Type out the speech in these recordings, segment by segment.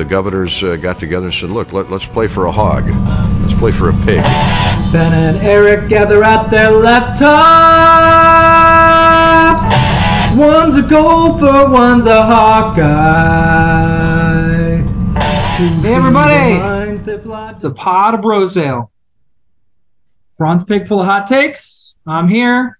the governors uh, got together and said, "Look, let, let's play for a hog. Let's play for a pig." Ben and Eric gather at their laptops. One's a gopher, one's a Hawkeye. Hey everybody! It's the pod of Rosedale. Bronze pig full of hot takes. I'm here.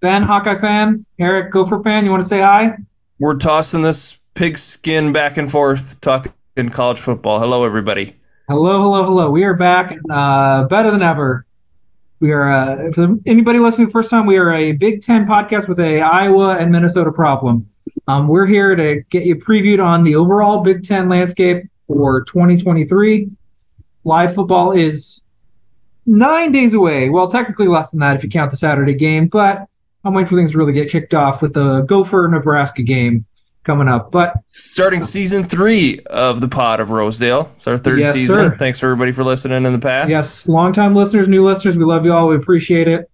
Ben, Hawkeye fan. Eric, Gopher fan. You want to say hi? We're tossing this pigskin back and forth, talking college football. Hello, everybody. Hello, hello, hello. We are back, uh, better than ever. We are, uh, for anybody listening the first time, we are a Big Ten podcast with a Iowa and Minnesota problem. Um, we're here to get you previewed on the overall Big Ten landscape for 2023. Live football is nine days away. Well, technically less than that if you count the Saturday game, but I'm waiting for things to really get kicked off with the Gopher Nebraska game coming up. But starting season three of the Pod of Rosedale. It's our third Yes, season. sir. Thanks for everybody for listening in the past. Yes, longtime listeners, new listeners, we love you all. We appreciate it.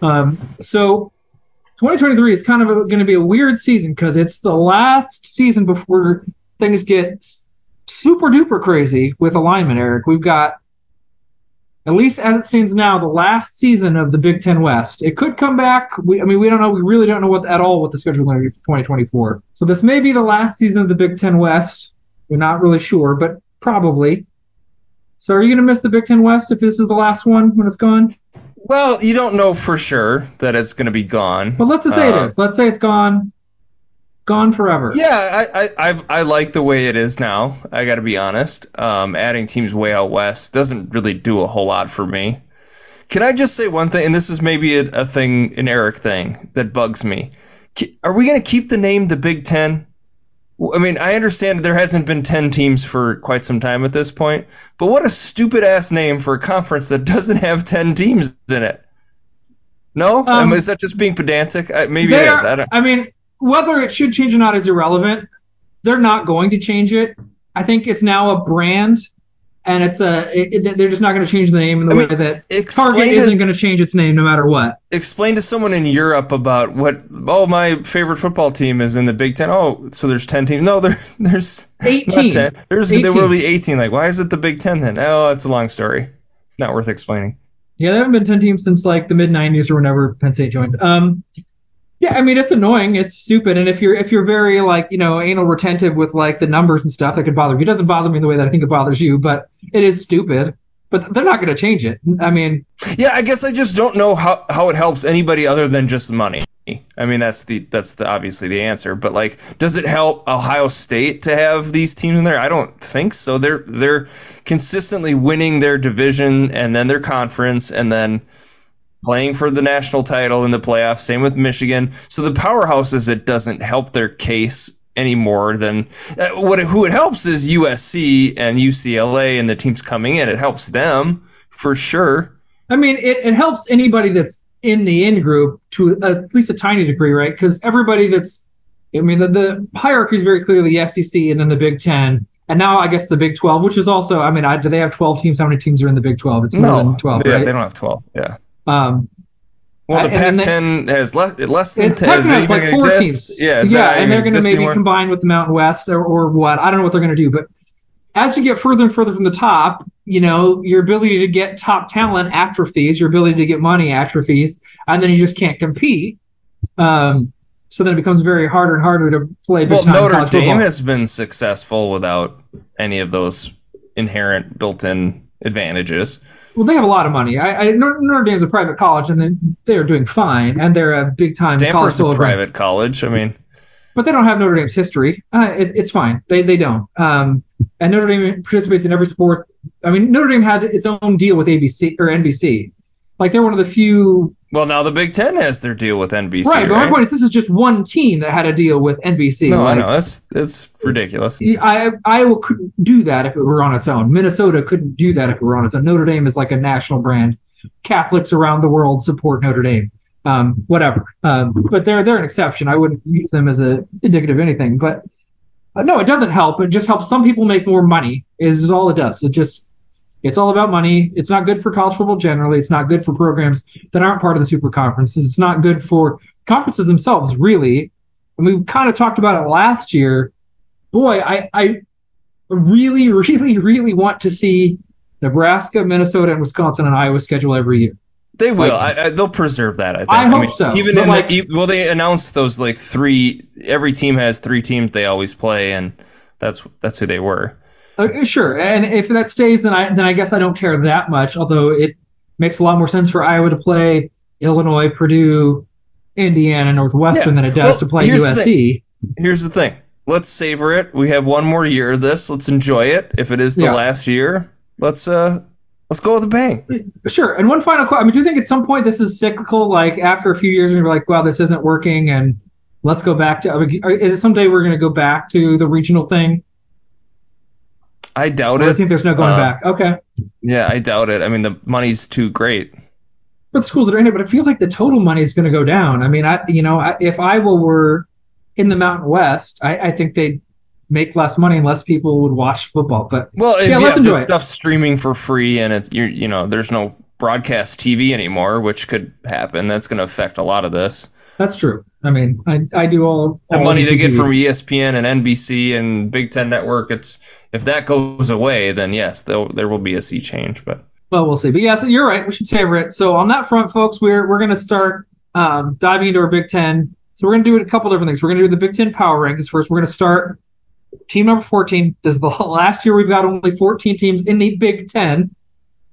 Um, so 2023 is kind of going to be a weird season because it's the last season before things get super duper crazy with alignment. Eric, we've got at least as it stands now, the last season of the Big Ten West. It could come back. We, I mean, we don't know. We really don't know what at all what the schedule is going to be for 2024. So this may be the last season of the Big Ten West. We're not really sure, but probably. So are you going to miss the Big Ten West if this is the last one when it's gone? Well, you don't know for sure that it's going to be gone. But let's just say Uh, it is. Let's say it's gone, gone forever. Yeah, I, I I've, I like the way it is now. I got to be honest. Um, adding teams way out west doesn't really do a whole lot for me. Can I just say one thing? And this is maybe a, a thing, an Eric thing that bugs me. Are we going to keep the name the Big Ten? I mean, I understand there hasn't been ten teams for quite some time at this point, but what a stupid ass name for a conference that doesn't have ten teams in it. No, Um, Am- is that just being pedantic? Uh, Maybe it is. are- I don't. I mean, whether it should change or not is irrelevant. They're not going to change it. I think it's now a brand, and it's a. It, it- they're just not going to change the name in the I way mean, that Target to- isn't going to change its name no matter what. explain to someone in Europe about what oh my favorite football team is in the Big Ten. Oh, so there's ten teams. No, there's there's Eighteen. not ten. There's Eighteen. there will be eighteen. Like why is it the Big Ten then? Oh, it's a long story. Not worth explaining. Yeah, there haven't been ten teams since like the mid '90s or whenever Penn State joined. Um, yeah, I mean it's annoying, it's stupid, and if you're if you're very like you know anal retentive with like the numbers and stuff, that could bother you. It doesn't bother me the way that I think it bothers you, but it is stupid. But they're not going to change it. I mean, Yeah, I guess I just don't know how, how it helps anybody other than just money. I mean that's the that's the obviously the answer. But like, does it help Ohio State to have these teams in there? I don't think so. They're they're consistently winning their division and then their conference and then playing for the national title in the playoffs. Same with Michigan. So the powerhouses it doesn't help their case any more than uh, what it, who it helps is USC and UCLA and the teams coming in. It helps them for sure. I mean, it, it helps anybody that's in the in group to at least a tiny degree, right? Because everybody that's, I mean, the, the hierarchy is very clearly the SEC and then the Big Ten, and now I guess the Big 12, which is also, I mean, I, do they have 12 teams? How many teams are in the Big 12? It's more No, than 12, yeah, right? they don't have 12. Yeah. Um, Well, the Uh, and then Pac-10 has less, less than it 10. Does technically it has like four teams. Yeah, yeah, and they're going to maybe anymore? combine with the Mountain West or, or what. I don't know what they're going to do, but as you get further and further from the top, you know, your ability to get top talent atrophies, your ability to get money atrophies, and then you just can't compete. Um, so then it becomes very harder and harder to play big Well, Notre Dame football. has been successful without any of those inherent built-in advantages. well, they have a lot of money. I, I Notre Dame's a private college, and then they're doing fine, and they're a big time college Stanford's a football brand. private college. I mean, but they don't have Notre Dame's history. Uh, it, it's fine. They they don't. Um, and Notre Dame participates in every sport. I mean, Notre Dame had its own deal with ABC or NBC. Like they're one of the few. well, now the Big Ten has their deal with NBC, right, right? but my point is, this is just one team that had a deal with NBC. no, I know that's that's ridiculous. I, Iowa couldn't do that if it were on its own. Minnesota couldn't do that if it were on its own. Notre Dame is like a national brand. Catholics around the world support Notre Dame. Um, whatever. Um, but they're they're an exception. I wouldn't use them as a indicative of anything. But uh, no, it doesn't help. It just helps some people make more money. Is all it does. It just it's all about money. It's not good for college football generally. It's not good for programs that aren't part of the super conferences. It's not good for conferences themselves, really. And we kind of talked about it last year. Boy, I, I really, really, really want to see Nebraska, Minnesota, and Wisconsin and Iowa schedule every year. They will. Like- I, I, they'll preserve that. I think. I hope mean, so, Even but in like- the, well, they announced those like three. Every team has three teams they always play, and that's that's who they were. Uh, sure, and if that stays, then I then I guess I don't care that much. Although it makes a lot more sense for Iowa to play Illinois, Purdue, Indiana, Northwestern Yeah. than it does Well, to play here's the USC. Here's the thing. Let's savor it. We have one more year of this. Let's enjoy it. If it is the Yeah. last year, let's uh let's go with a bang. Sure. And one final question. I mean, do you think at some point this is cyclical? Like after a few years, we're like, wow, this isn't working, and let's go back to. I mean, is it someday we're going to go back to the regional thing? I doubt it. I think there's no going Uh, back. Okay. Yeah, I doubt it. I mean, the money's too great. The schools that are in it, but it feels like the total money is going to go down. I mean, I you know, I, if Iowa were in the Mountain West, I, I think they'd make less money and less people would watch football. But Well, if Yeah, you let's enjoy this it. stuff streaming for free and it's you you know there's no broadcast TV anymore, which could happen. That's going to affect a lot of this. That's true. I mean, I, I do all The money they get from ESPN and NBC and Big Ten Network, it's if that goes away, then yes, there will be a sea change. But Well, we'll see. But yes, you're right. We should savor it. So on that front, folks, we're we're going to start um, diving into our Big Ten. So we're going to do a couple different things. We're going to do the Big Ten power rankings first. We're going to start team number 14. This is the last year we've got only 14 teams in the Big Ten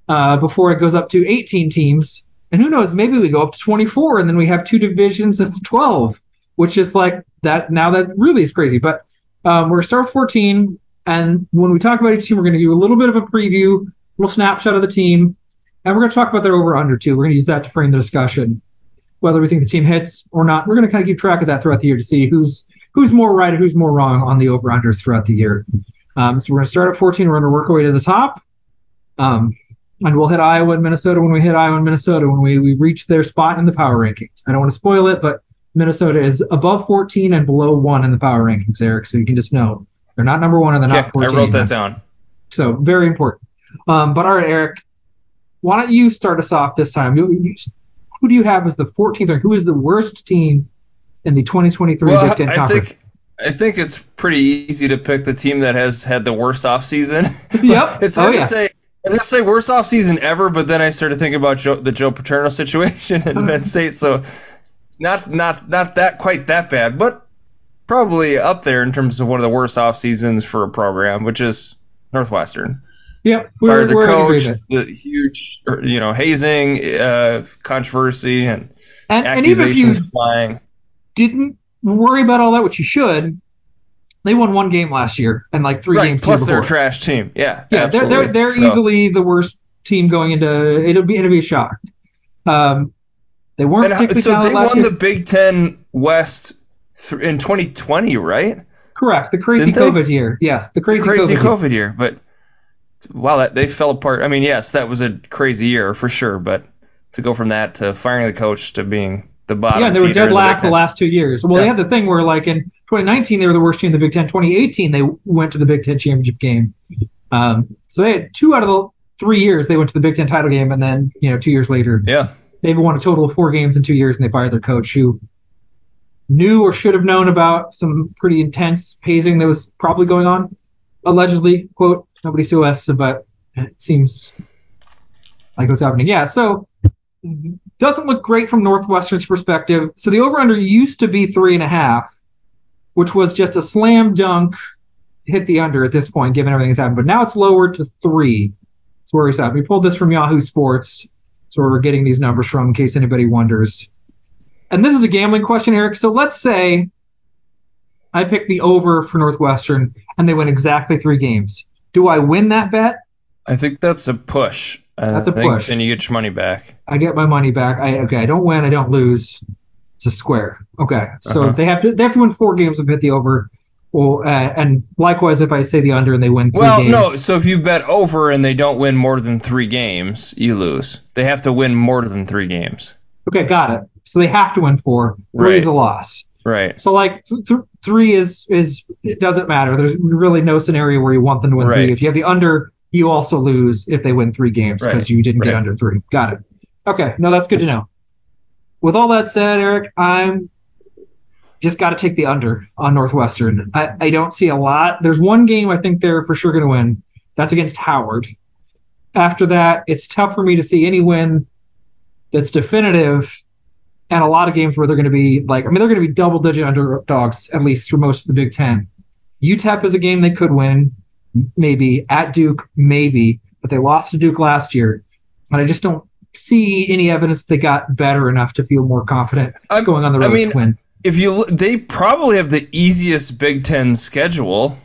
uh, before it goes up to 18 teams. And who knows? Maybe we go up to 24, and then we have two divisions of 12, which is like that. Now that really is crazy. But um, we're start with 14. And when we talk about each team, we're going to do a little bit of a preview, a little snapshot of the team, and we're going to talk about their over under too. We're going to use that to frame the discussion, whether we think the team hits or not. We're going to kind of keep track of that throughout the year to see who's who's more right and who's more wrong on the over unders throughout the year. Um, so we're going to start at 14. We're going to work our way to the top, um, and we'll hit Iowa and Minnesota when we hit Iowa and Minnesota when we, we reach their spot in the power rankings. I don't want to spoil it, but Minnesota is above 14 and below one in the power rankings, Eric. So you can just know they're not number one and they're yeah, not 14. I wrote that down. So very important. Um, but all right, Eric, why don't you start us off this time? You, you, who do you have as the 14th or who is the worst team in the 2023 Well, Big Ten I Conference? think I think it's pretty easy to pick the team that has had the worst offseason. Yep. it's Oh, hard yeah. to say. Was gonna say worst offseason ever, but then I started thinking about Joe, the Joe Paterno situation in Penn State, so not not not that quite that bad, but probably up there in terms of one of the worst off seasons for a program, which is Northwestern. yep. Fired we're coach, the huge you know hazing uh, controversy and And, and even if you accusations flying. didn't worry about all that, which you should, they won one game last year and like three Right, games the plus they're a trash team. Yeah, Yeah, they're they're, they're So- easily the worst team going into it'll be it'll be a shock. Um, they weren't And so they won year. the Big Ten West th- in 2020, right? Correct, the crazy Didn't they? COVID year. Yes, the crazy, Crazy COVID. year. COVID year, but wow, that they fell apart. I mean, yes, that was a crazy year for sure, but to go from that to firing the coach to being the bottom. Yeah, they were dead last the last two years. Well, they had the thing where, like, in 2019, they were the worst team in the Big Ten. 2018, they went to the Big Ten championship game. Um, so they had two out of the three years they went to the Big Ten title game, and then, you know, two years later, Yeah, they've won a total of four games in two years, and they fired their coach, who knew or should have known about some pretty intense hazing that was probably going on, allegedly. Quote: Nobody sue us, but it seems like it was happening. Yeah, so doesn't look great from Northwestern's perspective. So the over/under used to be three and a half, which was just a slam dunk hit the under at this point, given everything that's happened. But now it's lowered to three. That's where it's at. We pulled this from Yahoo Sports. So where we're getting these numbers from in case anybody wonders. And this is a gambling question, Eric. So let's say I pick the over for Northwestern and they win exactly three games. Do I win that bet? I think that's a push. That's a think push. Then you get your money back. I get my money back. I okay, I don't win, I don't lose. It's a square. Okay, so Uh-huh. they have to they have to win four games to hit the over. Well, uh, and likewise, if I say the under and they win three Well, games, no. So if you bet over and they don't win more than three games, you lose. They have to win more than three games. okay, got it. So they have to win four. Three Right. is a loss. Right. So like th- th- three is is it doesn't matter. There's really no scenario where you want them to win Right. three. If you have the under, you also lose if they win three games because Right. you didn't get under three. Got it. Okay, no, that's good to know. With all that said, Eric, I'm just got to take the under on Northwestern. I, I don't see a lot. There's one game I think they're for sure going to win. That's against Howard. After that, it's tough for me to see any win that's definitive, and a lot of games where they're going to be like, I mean, they're going to be double digit underdogs at least through most of the Big Ten. UTEP is a game they could win, maybe at Duke, maybe, but they lost to Duke last year, and I just don't see any evidence they got better enough to feel more confident I'm- going on the road I mean, to win. if you they probably have the easiest Big Ten schedule.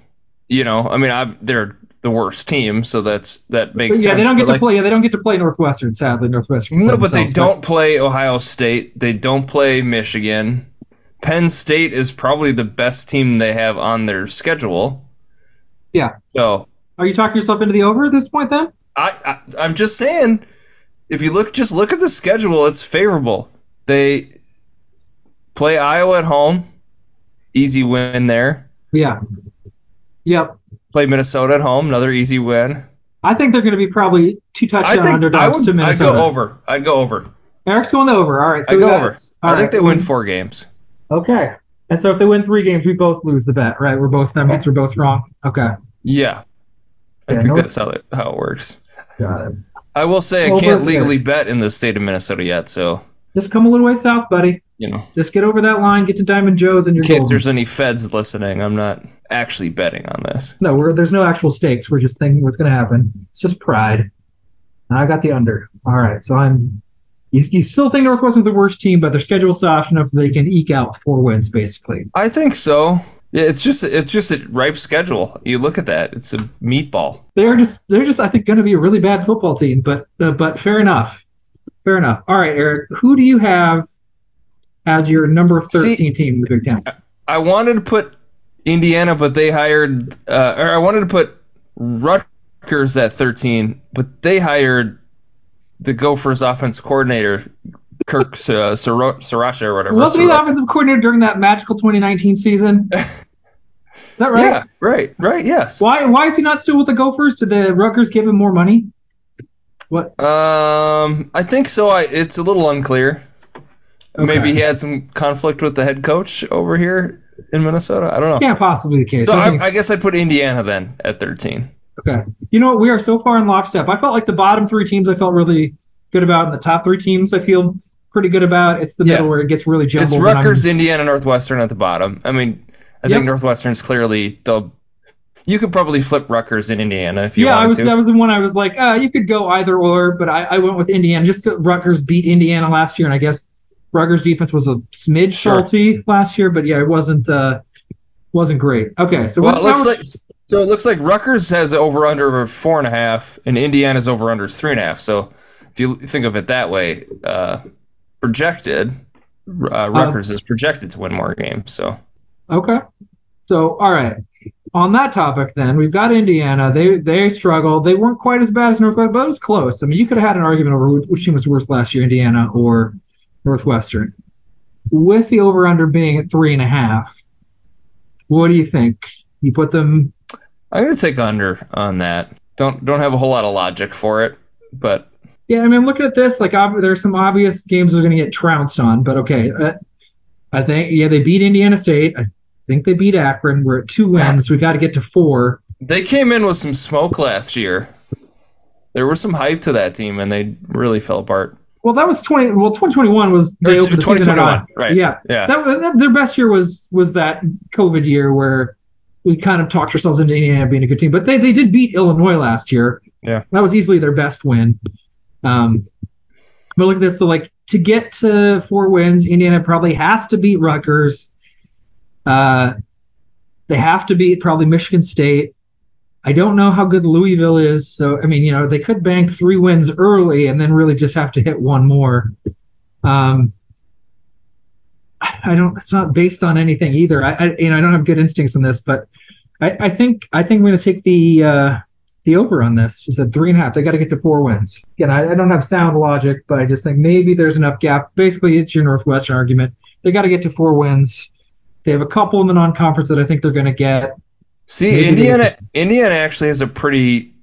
You know, I mean, I've, they're the worst team, so that's that makes yeah, sense. they don't get but to like- play. Yeah, they don't get to play Northwestern. Sadly, Northwestern. No, but they don't play Ohio State. They don't play Michigan. Penn State is probably the best team they have on their schedule. Yeah. So Are you talking yourself into the over at this point? Then I, I I'm just saying, if you look, just look at the schedule. It's favorable. They play Iowa at home, easy win there. yeah, yep. Play Minnesota at home, another easy win. I think they're going to be probably two I touchdown think I underdogs would. to Minnesota. I'd go over. I'd go over. Eric's going over. All right, so I'd go over. I think they win four games. Okay. And so if they win three games, we both lose the bet, right? We're both that means we're both wrong. Okay. Yeah, I Yeah, think North- that's how it, how it works. Got it. I will say I can't legally bet in the state of Minnesota yet, so Just come a little way south, buddy. you know, Just get over that line, get to Diamond Joe's, and you're In case golden. there's any feds listening, I'm not actually betting on this. No, we're, there's no actual stakes. We're just thinking what's going to happen. It's just pride. And I got the under. All right, so I'm. You, you still think Northwestern's the worst team, but their schedule's soft enough that they can eke out four wins, basically. I think so. Yeah, it's just it's just a ripe schedule. You look at that; it's a meatball. They're just they're just I think going to be a really bad football team, but uh, but fair enough, fair enough. All right, Eric, who do you have as your number See- thirteen team in the Big Ten? I wanted to put Indiana, but they hired, uh, or I wanted to put Rutgers at 13, but they hired the Gophers offense coordinator, Kirk uh, Siro- Sriracha or whatever. Wasn't he the offensive coordinator during that magical 2019 season? Is that right? Yeah, right, right, yes. Why why is he not still with the Gophers? Did the Rutgers give him more money? What? Um, I think so. I, it's a little unclear. Okay. Maybe he had some conflict with the head coach over here in Minnesota. I don't know. Can't possibly be the case. So I I, I guess I'd put Indiana then at 13. Okay. You know what? We are so far in lockstep. I felt like the bottom three teams I felt really good about, and the top three teams I feel pretty good about. It's the Yeah. middle where it gets really jumbled. It's Rutgers, Indiana, Northwestern at the bottom. I mean, I Yep. think Northwestern's clearly the. You could probably flip Rutgers in Indiana if you yeah, I was to. that was the one I was like, uh, you could go either or, but I, I went with Indiana. Just 'cause Rutgers beat Indiana last year, and I guess Rutgers defense was a smidge Sure. salty last year, but yeah, it wasn't uh, wasn't great. Okay, so well, it looks like so. It looks like Rutgers has over under of four and a half, and Indiana's over under three and a half. So if you think of it that way, uh, projected, uh, Rutgers is projected to win more games. So Okay. So, all right. On that topic, then we've got Indiana. They they struggled. They weren't quite as bad as Northwestern, but it was close. I mean, you could have had an argument over which, which team was worse last year, Indiana or Northwestern. With the over under being at three and a half, what do you think? You put them. I'm gonna take under on that. Don't don't have a whole lot of logic for it, but Yeah, I mean, looking at this, like ob- there's some obvious games they're going to get trounced on, but okay. Uh, I think yeah, they beat Indiana State. I think they beat Akron. We're at two wins. We've got to get to four. They came in with some smoke last year. There was some hype to that team, and they really fell apart. Well, that was 20. Well, 2021 was they opened the season 2021, on. right. Yeah, Yeah. That, that their best year was was that COVID year where we kind of talked ourselves into Indiana being a good team. But they they did beat Illinois last year. Yeah. that was easily their best win. Um, but look at this. So like to get to four wins, Indiana probably has to beat Rutgers. Uh, they have to beat probably Michigan State. I don't know how good Louisville is, so I mean, you know, they could bank three wins early and then really just have to hit one more. Um, I don't. It's not based on anything either. I, I you know, I don't have good instincts on this, but I, I think I think I'm going to take the uh, the over on this. She said three and a half. They got to get to four wins. Again, I, I don't have sound logic, but I just think maybe there's enough gap. Basically, it's your Northwestern argument. They got to get to four wins. They have a couple in the non-conference that I think they're going to get. See, Maybe Indiana Indiana actually has a pretty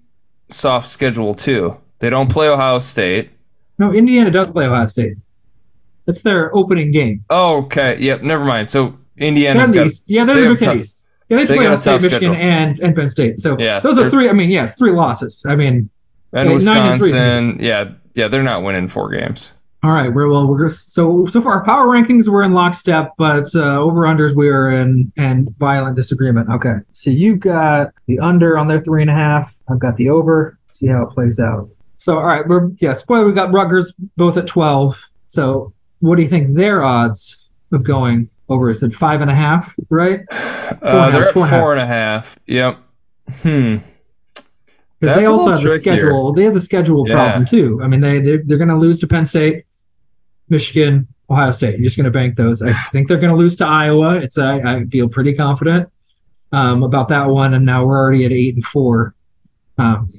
soft schedule too. They don't play Ohio State. No, Indiana does play Ohio State. That's their opening game. Oh, okay. Yep. Never mind. So Indiana's They're got East. Yeah, they're they the Big Ten East. Yeah, they, they play Ohio State, Michigan, schedule. and, and Penn State. So Yeah, those are three. I mean, yes, three losses. I mean, and Yeah, nine and three Wisconsin. Yeah, yeah, they're not winning four games. all right. We're well. We're just, so so far. Power rankings we're in lockstep, but uh, over unders we are in and violent disagreement. Okay. So you've got the under on their three and a half. I've got the over. See how it plays out. So all right. We're yes. Boy, we got Rutgers both at twelve. So what do you think their odds of going over? Is it five and a half? Right? Uh, they're half, at four and a half. four and a half. Yep. Hmm. Because they also have the schedule. They have the schedule Yeah. problem too. I mean, they they're, they're going to lose to Penn State, Michigan, Ohio State. You're just going to bank those. I think they're going to lose to Iowa. It's I, I feel pretty confident um, about that one. And now we're already at eight and four. Um,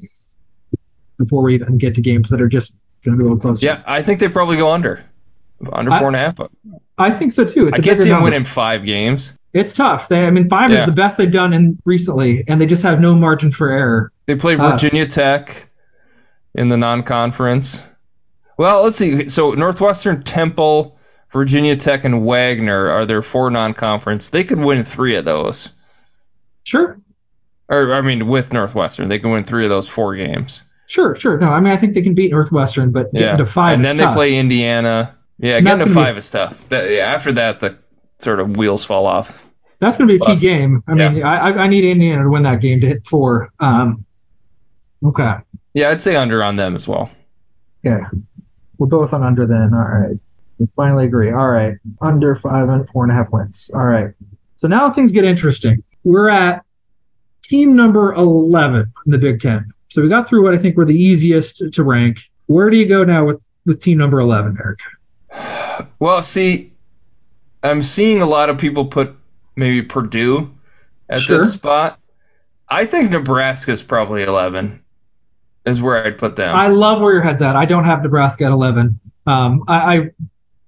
before we even get to games that are just going to be a little closer. Yeah, I think they probably go under. Under I- four and a half. I think so too. It's I can't see them winning five games. It's tough. They, I mean, five Yeah. is the best they've done in recently, and they just have no margin for error. They play Ah. Virginia Tech in the non-conference. Well, let's see. So Northwestern, Temple, Virginia Tech, and Wagner are their four non-conference. They could win three of those. Sure, Or I mean, with Northwestern, they can win three of those four games. sure, sure. No, I mean, I think they can beat Northwestern, but Yeah. getting to five and then they tough. play Indiana. Yeah, getting to be- five is tough. That, yeah, after that, the sort of wheels fall off. That's going to be a key Plus. game. I mean, I, I I need Indiana to win that game to hit four. Um, okay. Yeah, I'd say under on them as well. Yeah, We're both on under then. All right. We finally agree. All right. Under five and four and a half wins. All right. So now things get interesting. We're at team number 11 in the Big Ten. So we got through what I think were the easiest to rank. Where do you go now with, with team number 11, Eric? Well, see, I'm seeing a lot of people put maybe Purdue at Sure. this spot. I think Nebraska's probably 11 is where I'd put them. I love where your head's at. I don't have Nebraska at 11. Um, I, I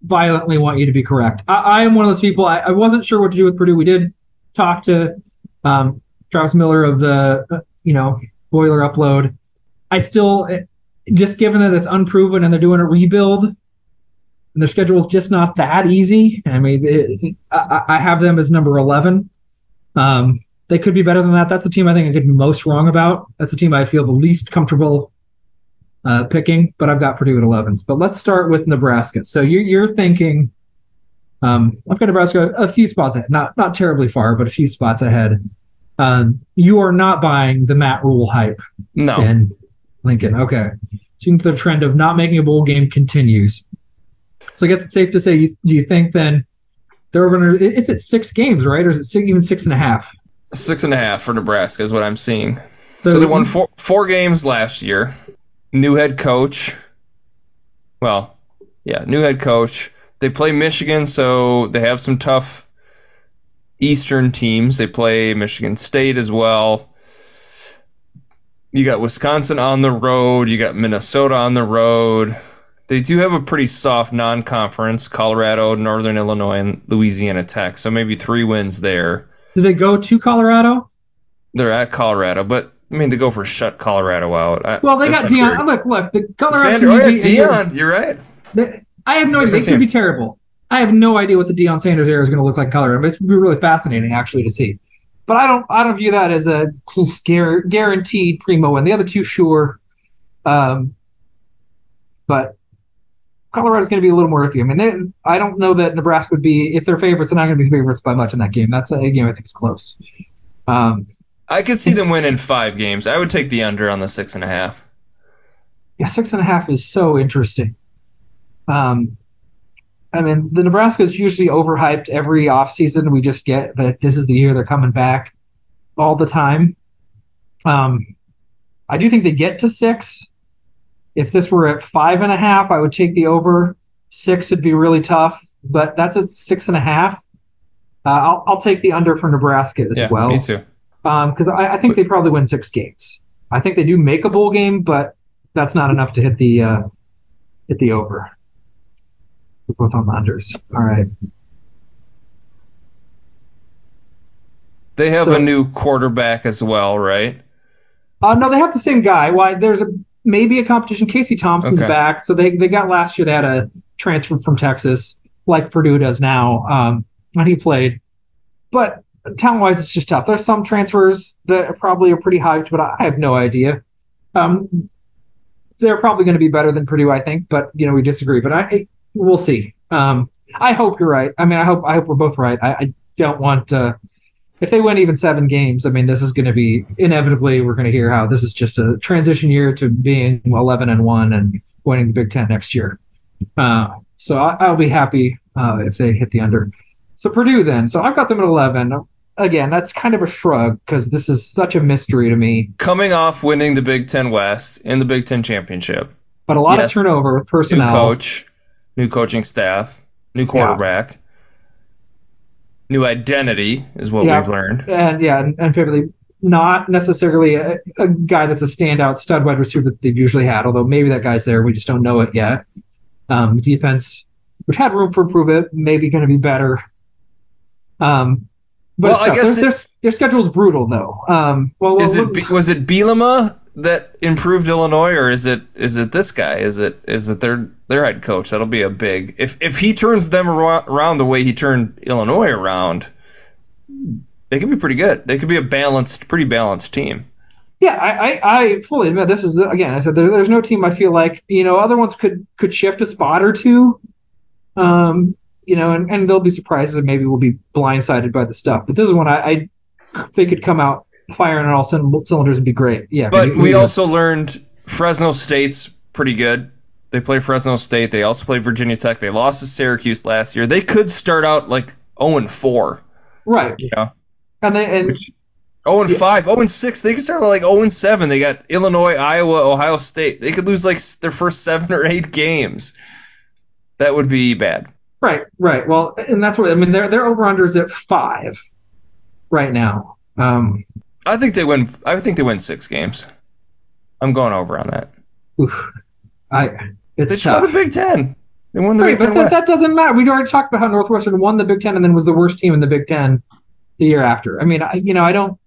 violently want you to be correct. I, I am one of those people. I, I wasn't sure what to do with Purdue. We did talk to um, Travis Miller of the, uh, you know, Boiler Upload. I still, just given that it's unproven and they're doing a rebuild, and their schedule is just not that easy. I mean, it, I, I have them as number 11. Um, they could be better than that. That's the team I think I could be most wrong about. That's the team I feel the least comfortable uh, picking, but I've got Purdue at 11. But let's start with Nebraska. So you're, you're thinking, um, I've got Nebraska a few spots ahead, not not terribly far, but a few spots ahead. Um, you are not buying the Matt Rhule hype no. in Lincoln. Okay. Seems the trend of not making a bowl game continues. So I guess it's safe to say, you, do you think then they're going to? It's at six games, right? Or is it six, even six and a half? Six and a half for Nebraska is what I'm seeing. So, So, they won four, four games last year. New head coach. Well, yeah, new head coach. They play Michigan, so they have some tough Eastern teams. They play Michigan State as well. You got Wisconsin on the road. You got Minnesota on the road. They do have a pretty soft non-conference: Colorado, Northern Illinois, and Louisiana Tech. So maybe three wins there. Do they go to Colorado? They're at Colorado, but I mean, they go for shut Colorado out. I- Well, they got Deion. very- Look, look, the Colorado. Sanders, oh yeah, Deion, you're right. They- I have no idea. Different could be terrible. I have no idea what the Deion Sanders era is going to look like in Colorado. But it's going to be really fascinating actually to see. But I don't I don't view that as a guaranteed primo win. The other two, sure. Um, but Colorado's going to be a little more iffy. I mean, they, I don't know that Nebraska would be if they're favorites. They're not going to be favorites by much in that game. That's a game I think is close. Um, I could see them winning five games. I would take the under on the six and a half. yeah, six and a half is so interesting. Um, I mean, the Nebraska is usually overhyped every offseason. We just get that this is the year they're coming back all the time. Um, I do think they get to six. If this were at five and a half, I would take the over. Six would be really tough, but that's at six and a half. Uh, I'll, I'll take the under for Nebraska as yeah, well me too. because Um, I, I think they probably win six games. I think they do make a bowl game, but that's not enough to hit the uh, hit the over. We're both on the unders. All right. They have So- a new quarterback as well, right? Uh, no, they have the same guy. Why? There's a maybe a competition. Casey Thompson's Okay. back, so they they got last year. They had a transfer from Texas, like Purdue does now. Um, and he played. but talent wise, it's just tough. There's some transfers that are probably are pretty hyped, but I have no idea. Um, they're probably going to be better than Purdue, I think, but you know we disagree. But I we'll see. Um, I hope you're right. I mean, I hope I hope we're both right. I, I don't want uh, if they win even seven games. I mean, this is going to be inevitably we're going to hear how this is just a transition year to being 11 and one and winning the Big Ten next year. Uh, so I, will be happy uh, if they hit the under. So Purdue then. So I've got them at 11. Again, that's kind of a shrug because this is such a mystery to me. Coming off winning the Big Ten West in the Big Ten championship, but a lot yes. of turnover with personnel. New coach, new coaching staff, new quarterback. Yeah new identity is what yeah, we've learned. And yeah, and, and not necessarily a, a, guy that's a standout stud wide receiver that they've usually had, although maybe that guy's there. We just don't know it yet. Um, defense, which had room for improvement, maybe going to be better. Um, but well, I guess their, it, their, their schedule is brutal, though. Um, well, is well, it was it Bielema that improved Illinois, or is it is it this guy? Is it is it their their head coach? That'll be a big if if he turns them around the way he turned Illinois around, they could be pretty good. They could be a balanced, pretty balanced team. Yeah, I, I, I fully admit this is again. I said there, there's no team I feel like you know other ones could could shift a spot or two, um, you know, and, and they'll be surprises and maybe we'll be blindsided by the stuff. But this is one I, I they could come out firing on all cylinders would be great. Yeah. But we, we also learned Fresno State's pretty good. They play Fresno State. They also play Virginia Tech. They lost to Syracuse last year. They could start out like 0 and 4. Right. Yeah. And they and Which, 0 and yeah. 5, 0 and 6. They could start like 0 and 7. They got Illinois, Iowa, Ohio State. They could lose like their first seven or eight games. That would be bad. Right, right. Well, and that's what I mean. Their their over unders at five right now. Um, I think they win. I think they win six games. I'm going over on that. Oof. I. It's they tough. won the Big Ten. They won the right, Big Ten but that, that, doesn't matter. We already talked about how Northwestern won the Big Ten and then was the worst team in the Big Ten the year after. I mean, I, you know, I don't.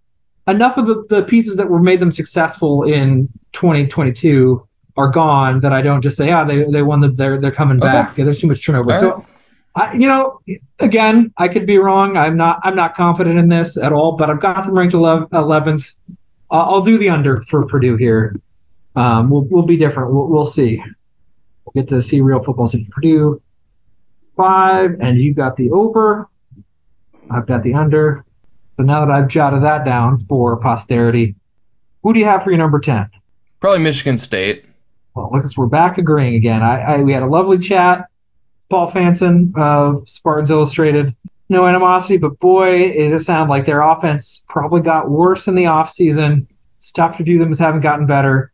Enough of the, the pieces that were made them successful in 2022 are gone that I don't just say, ah, they they won the they're they're coming okay. back. Yeah, there's too much turnover. So. I, you know, again, I could be wrong. I'm not. I'm not confident in this at all. But I've got them ranked 11th. I'll, I'll do the under for Purdue here. Um, we'll, we'll be different. We'll, we'll see. We'll get to see real football. So Purdue five, and you got the over. I've got the under. So now that I've jotted that down for posterity, who do you have for your number 10? Probably Michigan State. Well, look, we're back agreeing again. I, I we had a lovely chat. Paul Fanson of Spartans Illustrated. No animosity, but boy, does it sound like their offense probably got worse in the offseason. It's tough to view them as having gotten better.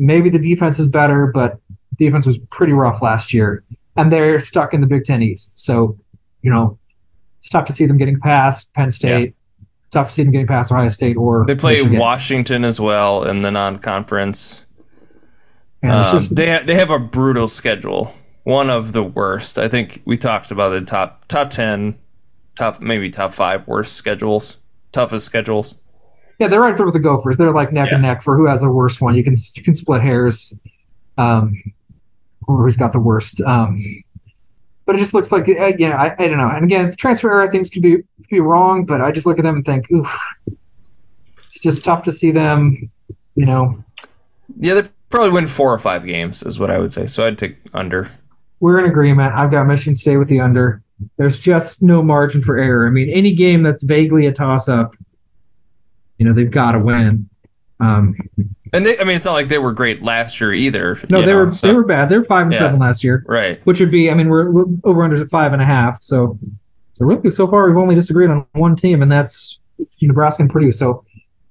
Maybe the defense is better, but defense was pretty rough last year. And they're stuck in the Big Ten East. So, you know, it's tough to see them getting past Penn State. Yeah. Tough to see them getting past Ohio State or they play Michigan. Washington as well in the non-conference. Um, just, they ha- they have a brutal schedule one of the worst. I think we talked about the top top ten, top maybe top five worst schedules, toughest schedules. Yeah, they're right there with the Gophers. They're like neck yeah. and neck for who has the worst one. You can you can split hairs, um, who's got the worst. Um, but it just looks like you know I, I don't know. And again, transfer era things could be could be wrong, but I just look at them and think, oof, it's just tough to see them. You know. Yeah, they probably win four or five games is what I would say. So I'd take under we're in agreement. I've got Michigan State with the under. There's just no margin for error. I mean, any game that's vaguely a toss up, you know, they've got to win. Um, and they, I mean, it's not like they were great last year either. No, they know, were so. they were bad. They were five and yeah, seven last year. Right. Which would be, I mean, we're, we're over unders at five and a half. So, so really, so far we've only disagreed on one team, and that's Nebraska and Purdue. So,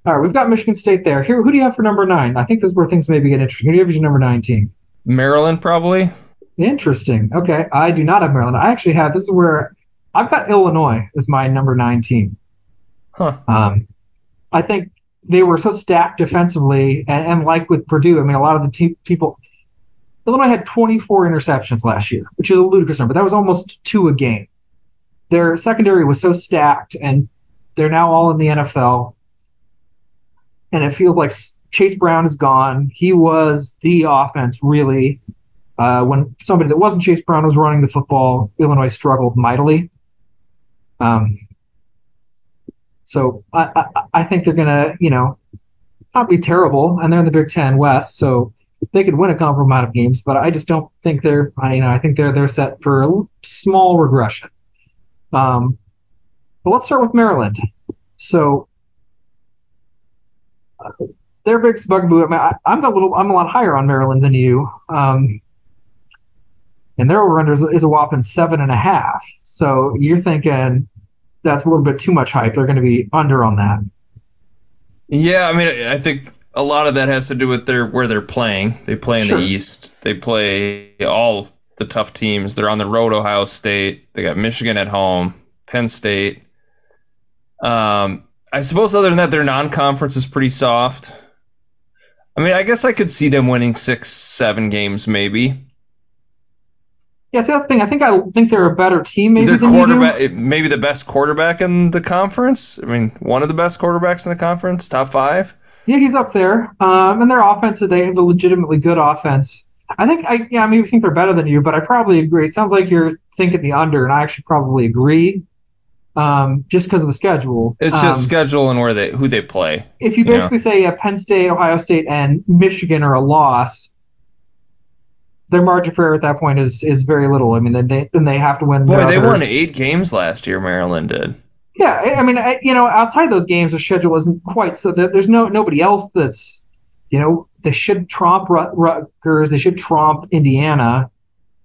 all right, we've got Michigan State there. Here, who do you have for number nine? I think this is where things maybe get interesting. Who do you have as your number nine team? Maryland, probably. Interesting. Okay, I do not have Maryland. I actually have. This is where I've got Illinois as my number nine team. Huh. Um, I think they were so stacked defensively, and, and like with Purdue, I mean, a lot of the te- people. Illinois had 24 interceptions last year, which is a ludicrous number. That was almost two a game. Their secondary was so stacked, and they're now all in the NFL. And it feels like Chase Brown is gone. He was the offense, really. Uh, when somebody that wasn't Chase Brown was running the football, Illinois struggled mightily. Um, So I, I, I think they're gonna, you know, not be terrible, and they're in the Big Ten West, so they could win a comparable amount of games. But I just don't think they're, I, you know, I think they're they're set for a small regression. Um, but let's start with Maryland. So uh, their big bugaboo. I I'm a little, I'm a lot higher on Maryland than you. Um, and their over under is, is a whopping seven and a half. So you're thinking that's a little bit too much hype. They're going to be under on that. Yeah, I mean, I think a lot of that has to do with their where they're playing. They play in Sure. the East. They play all the tough teams. They're on the road. Ohio State. They got Michigan at home. Penn State. Um, I suppose other than that, their non-conference is pretty soft. I mean, I guess I could see them winning six, seven games maybe. Yeah, see, that's the thing. I think I think they're a better team maybe you do. quarterback, maybe the best quarterback in the conference. I mean, one of the best quarterbacks in the conference, top five. Yeah, he's up there. Um, and their offense, they have a legitimately good offense. I think I yeah, I maybe think they're better than you, but I probably agree. It sounds like you're thinking the under, and I actually probably agree. Um, just because of the schedule. It's Um, just schedule and where they who they play. if you Yeah. basically say uh, Penn State, Ohio State, and Michigan are a loss, their margin for error at that point is is very little. I mean, then they then they have to win. Boy, they other- won eight games last year. Maryland did. Yeah, I I mean, I, you know, outside those games, the schedule isn't quite so. There, there's no nobody else that's, you know, they should trump Rutgers, they should trump Indiana.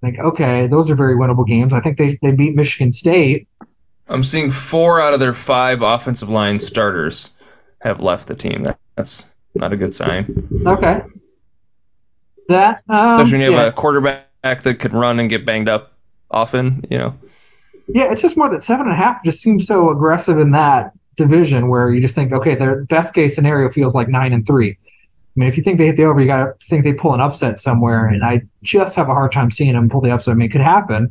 Like, okay, those are very winnable games. I think they they beat Michigan State. I'm seeing four out of their five offensive line starters have left the team. That, that's not a good sign. Okay, that um, Especially when you have yeah. a quarterback that can run and get banged up often. You know. Yeah, it's just more that seven and a half just seems so aggressive in that division where you just think, okay, their best case scenario feels like nine and three. I mean, if you think they hit the over, you got to think they pull an upset somewhere, and I just have a hard time seeing them pull the upset. I mean, it could happen.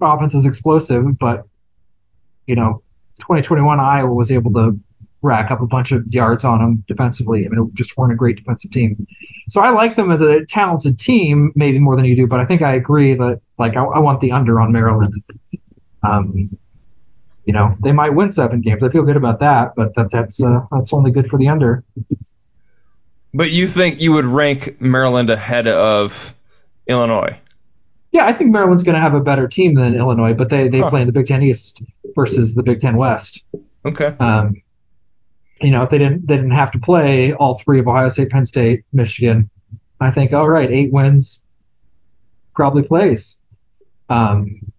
Offense is explosive, but you know, 2021 Iowa was able to rack up a bunch of yards on them defensively. I mean, it just weren't a great defensive team. So I like them as a talented team, maybe more than you do, but I think I agree that like I, I want the under on Maryland. Um, you know, they might win seven games. I feel good about that, but that that's uh, that's only good for the under. But you think you would rank Maryland ahead of Illinois? Yeah, I think Maryland's going to have a better team than Illinois, but they they Huh. play in the Big Ten East versus the Big Ten West. Okay. Um, you know, if they didn't they didn't have to play all three of Ohio State, Penn State, Michigan, I think all right, eight wins probably plays. Um,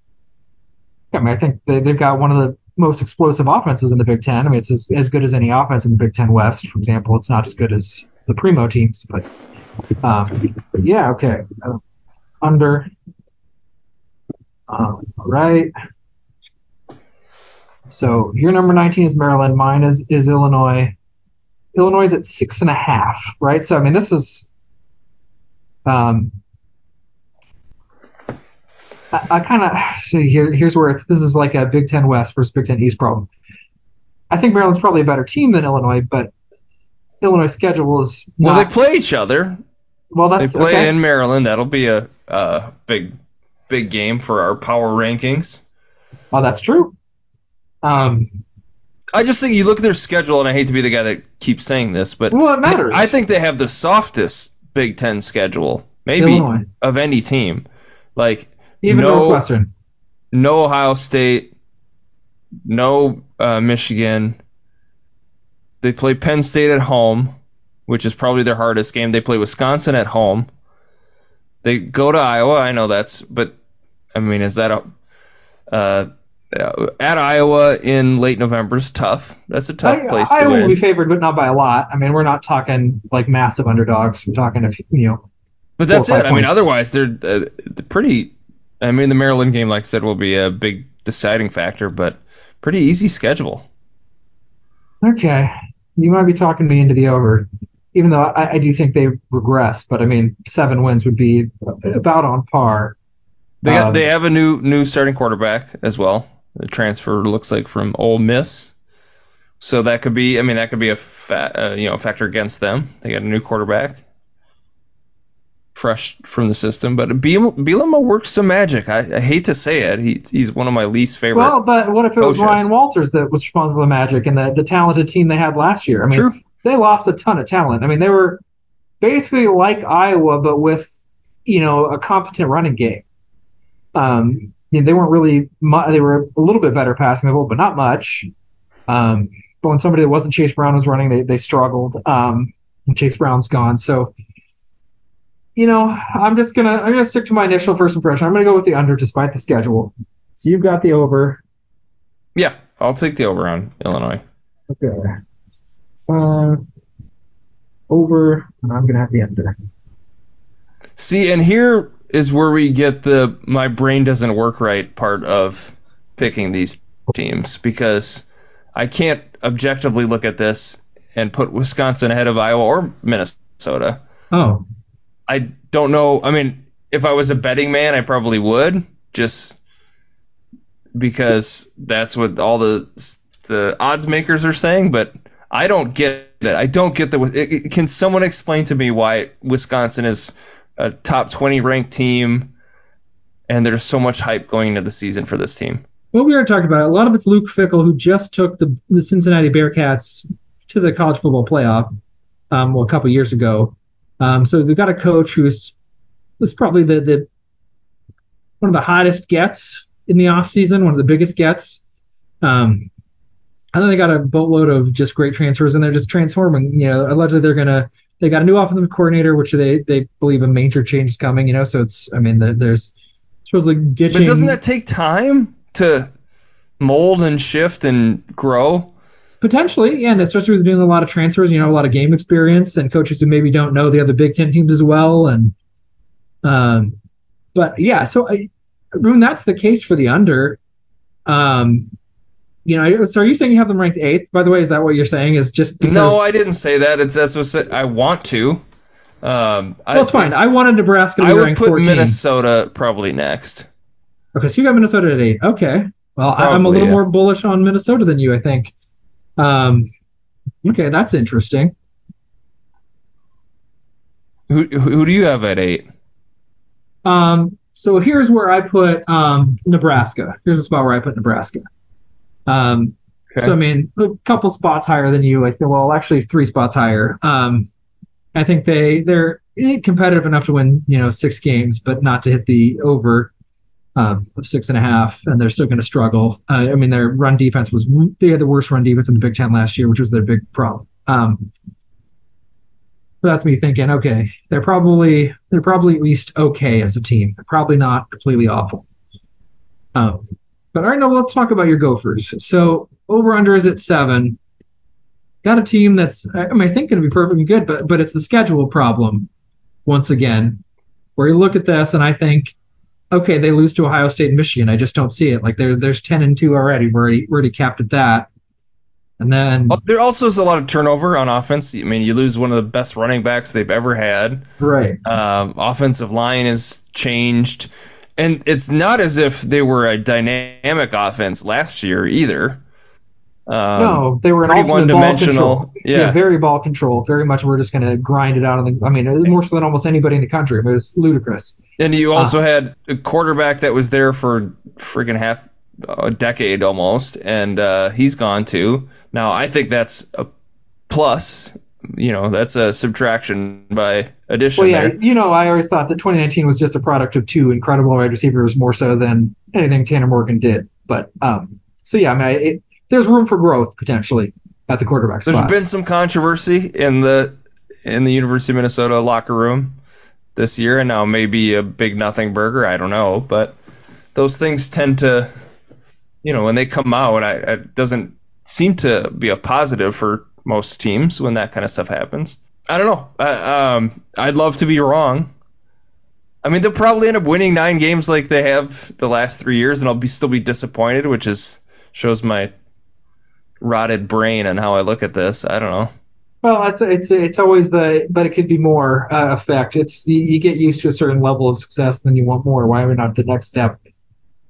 I mean, I think they, they've got one of the most explosive offenses in the Big Ten. I mean, it's as, as good as any offense in the Big Ten West, for example. It's not as good as the primo teams, but um, yeah, okay. Uh, under. Um, all right. So your number 19 is Maryland. Mine is, is Illinois. Illinois is at six and a half, right? So I mean, this is. Um, I, I kind of see here. Here's where it's, this is like a Big Ten West versus Big Ten East problem. I think Maryland's probably a better team than Illinois, but Illinois' schedule is Well, they play each other. well, that's They play okay. in Maryland. That'll be a, a big, big game for our power rankings. well, that's true. Um, I just think you look at their schedule, and I hate to be the guy that keeps saying this, but well, it matters. I think they have the softest Big Ten schedule, maybe Illinois. of any team. Like even no, Northwestern. no Ohio State, no uh, Michigan. They play Penn State at home, which is probably their hardest game. They play Wisconsin at home. They go to Iowa. I know that's, but I mean, is that a uh, at Iowa in late November is tough. That's a tough I, place to will win. be favored, but not by a lot. I mean, we're not talking like massive underdogs. We're talking, if you know, But that's it. five I mean, otherwise they're, uh, they're pretty. I mean, the Maryland game, like I said, will be a big deciding factor, but pretty easy schedule. okay, you might be talking me into the over, even though I, I do think they regress. But I mean, seven wins would be about on par. They got, Um, they have a new new starting quarterback as well. The transfer looks like from Ole Miss, so that could be. I mean, that could be a fa- uh, you know factor against them. They got a new quarterback. fresh from the system. But Biel- Bielema works some magic. I, I hate to say it. He, he's one of my least favorite. Well, but what if it was coaches. Ryan Walters that was responsible for the Magic and the, the talented team they had last year? I mean, True. they lost a ton of talent. I mean, they were basically like Iowa, but with you know a competent running game. Um, you know, they weren't really mu- they were a little bit better passing the ball, but not much. Um, but when somebody that wasn't Chase Brown was running, they they struggled. Um, and Chase Brown's gone, so you know I'm just gonna I'm gonna stick to my initial first impression. I'm gonna go with the under despite the schedule. So you've got the over. Yeah, I'll take the over on Illinois. Okay. Uh, over, and I'm gonna have the under. See, and here is where we get the my brain doesn't work right part of picking these teams because I can't objectively look at this and put Wisconsin ahead of Iowa or Minnesota. Oh, I don't know. I mean, if I was a betting man, I probably would just because that's what all the the odds makers are saying. But I don't get it. I don't get the. it- it- Can someone explain to me why Wisconsin is a top 20 ranked team and there's so much hype going into the season for this team? well, we already talked about it. A lot of it's Luke Fickell, who just took the, the Cincinnati Bearcats to the college football playoff, um, well, a couple years ago. Um, so we've got a coach who's was probably the the one of the hottest gets in the offseason, one of the biggest gets. Um, and then they got a boatload of just great transfers, and they're just transforming. You know, allegedly they're gonna they got a new offensive coordinator, which they they believe a major change is coming. You know, so it's I mean there, there's supposedly ditching. But doesn't that take time to mold and shift and grow? Potentially, yeah, and especially with doing a lot of transfers, you know, a lot of game experience and coaches who maybe don't know the other Big Ten teams as well. And, um, but yeah, so I, when that's the case for the under, um, you know, so are you saying you have them ranked eighth? By the way, is that what you're saying? Is just because, No, I didn't say that. It's that's what I want to. Um, I, Well, it's fine. I wanted Nebraska to I would ranked put 14. Minnesota probably next. Okay, so you got Minnesota at eight. Okay. Well, I, I'm a little yeah. more bullish on Minnesota than you, I think. Um, okay, that's interesting. Who who do you have at eight? Um, so here's where I put um, Nebraska. Here's the spot where I put Nebraska. Um, Okay. So I mean, a couple spots higher than you. I think. Well, actually, three spots higher. Um, I think they they're competitive enough to win, you know, six games, but not to hit the over um, of six and a half, and they're still going to struggle. Uh, I mean, their run defense was they had the worst run defense in the Big Ten last year, which was their big problem. Um, but that's me thinking, okay, they're probably they're probably at least okay as a team. They're probably not completely awful. Um, but all right, now let's talk about your Gophers. So over under is at seven. Got a team that's I mean I think going to be perfectly good, but but it's the schedule problem once again, where you look at this and I think, okay, they lose to Ohio State and Michigan. I just don't see it. Like there there's ten and two already. We're already we're already capped at that. And then Well, there also is a lot of turnover on offense. I mean, you lose one of the best running backs they've ever had. right. Um, offensive line has changed, and it's not as if they were a dynamic offense last year either. Um, no, they were an pretty one-dimensional, control. yeah. very ball control. Very much we're just going to grind it out. On the, I mean, more so than almost anybody in the country. It was ludicrous. And you also Ah. had a quarterback that was there for freaking half a decade almost, and uh, he's gone too. Now I think that's a plus. You know, that's a subtraction by addition Well, yeah, there. you know, I always thought that 2019 was just a product of two incredible wide receivers more so than anything Tanner Morgan did. But um, so yeah, I mean, I, it, there's room for growth potentially at the quarterback spot. There's been some controversy in the in the University of Minnesota locker room this year, and now maybe a big nothing burger. I don't know, but those things tend to, you know, when they come out, I, it doesn't seem to be a positive for most teams when that kind of stuff happens. I don't know. I, um, I'd love to be wrong. I mean, they'll probably end up winning nine games like they have the last three years, and I'll be still be disappointed, which is shows my rotted brain and how I look at this. I don't know. Well, it's it's it's always the but it could be more uh, effect. It's you, you get used to a certain level of success, and then you want more. Why not the next step?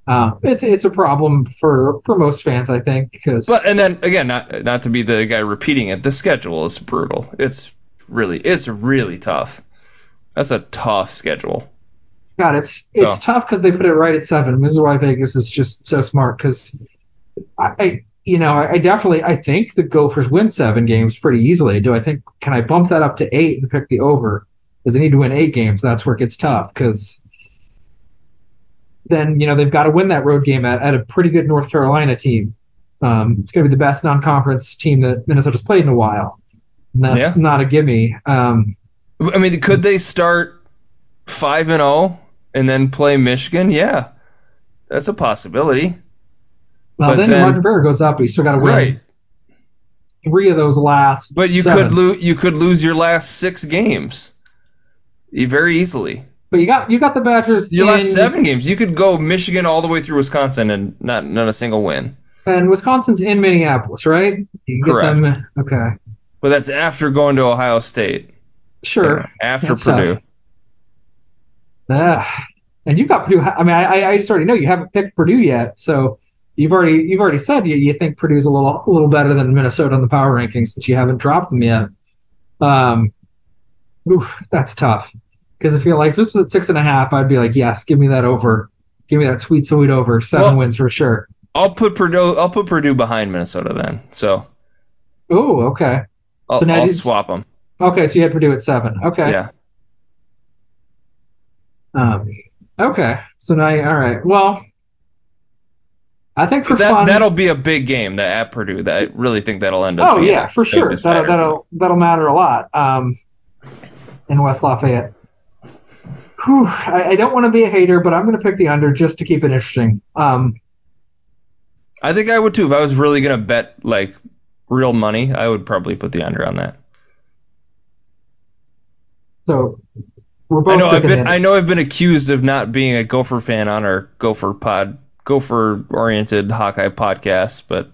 Uh, it's it's a problem for for most fans, I think, because But and then again, not not to be the guy repeating it, the schedule is brutal. It's really it's really tough. That's a tough schedule. God, it's it's So- tough because they put it right at seven. This is why Vegas is just so smart because I, I, you know, I, I definitely I think the Gophers win seven games pretty easily. Do I think can I bump that up to eight and pick the over? Because they need to win eight games. That's where it gets tough because then you know they've got to win that road game at, at a pretty good North Carolina team. Um, it's going to be the best non-conference team that Minnesota's played in a while. And that's Yeah. not a gimme. Um, I mean, could they start five and zero and then play Michigan? Yeah, that's a possibility. well, But then, then- Martin Barrett goes up. but You still got to win Right. three of those last. But you seven. could lose. You could lose your last six games, very easily. But you got you got the Badgers Your in, last seven games, you could go Michigan all the way through Wisconsin and not not a single win. and Wisconsin's in Minneapolis, right? You Correct. them- okay, But that's after going to Ohio State. sure. After That's Purdue. Ah, and you've got Purdue. I mean, I, I just already know you haven't picked Purdue yet, so you've already you've already said you, you think Purdue's a little a little better than Minnesota on the power rankings since you haven't dropped them yet. Um, oof, that's tough because I feel like this was at six and a half, I'd be like, yes, give me that over, give me that sweet sweet over, seven Well- wins for sure. I'll put Purdue. I'll put Purdue behind Minnesota then. So Oh, okay. I'll, So now I'll these- swap them. Okay, so you had Purdue at seven. Okay. Yeah. Um, okay. So now, you- all right. Well, I think for But that fun. that'll be a big game. That at Purdue. That I really think that'll end up. oh yeah, for sure. That'll that'll that'll matter a lot. Um, in West Lafayette. Whew, I, I don't want to be a hater, but I'm going to pick the under just to keep it interesting. Um, I think I would too. If I was really gonna bet like real money, I would probably put the under on that. so we're both. I know I've been. I know I've been accused of not being a Gopher fan on our Gopher pod Gopher oriented Hawkeye podcast, but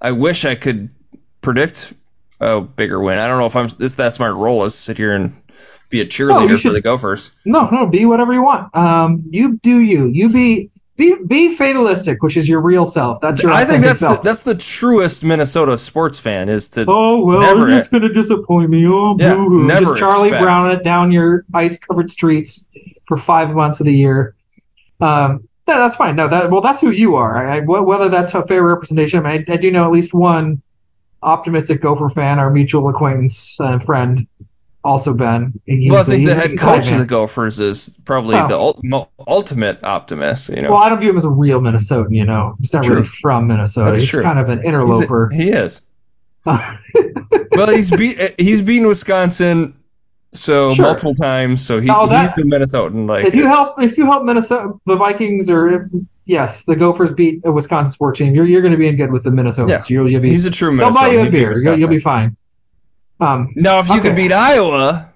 I wish I could predict a bigger win. I don't know if I'm this that smart role is sit here and be a cheerleader for should- the Gophers. No, no, be whatever you want. Um, you do you. You be be be fatalistic, which is your real self. That's your. I think that's the, that's the truest Minnesota sports fan is to Oh well, Never- you're just gonna disappoint me. Oh, Yeah, boo-hoo. never Just Charlie expect. Brown it down your ice-covered streets for five months of the year. Um, that, that's fine. No, that well, that's who you are. I, whether that's a fair representation, I, mean, I, I do know at least one optimistic Gopher fan, our mutual acquaintance and friend, also Ben. He's, well, I think the head coach of the. Gophers is probably Oh. the ul- mo- ultimate optimist. You know, Well, I don't view him as a real Minnesotan. You know, he's not True. really from Minnesota. That's he's true. kind of an He's a- interloper. he is. Well, he's beat he's beaten Wisconsin so Sure. multiple times, so he, Oh, that- he's a Minnesotan. Like if you help if you help Minnesota the Vikings or yes the Gophers beat a Wisconsin sports team you're you're going to be in good with the Minnesotans Yeah. you'll, you'll be he's a true Minnesotan. they'll buy you a beer you'll, you'll be fine um now if you Okay. could beat Iowa,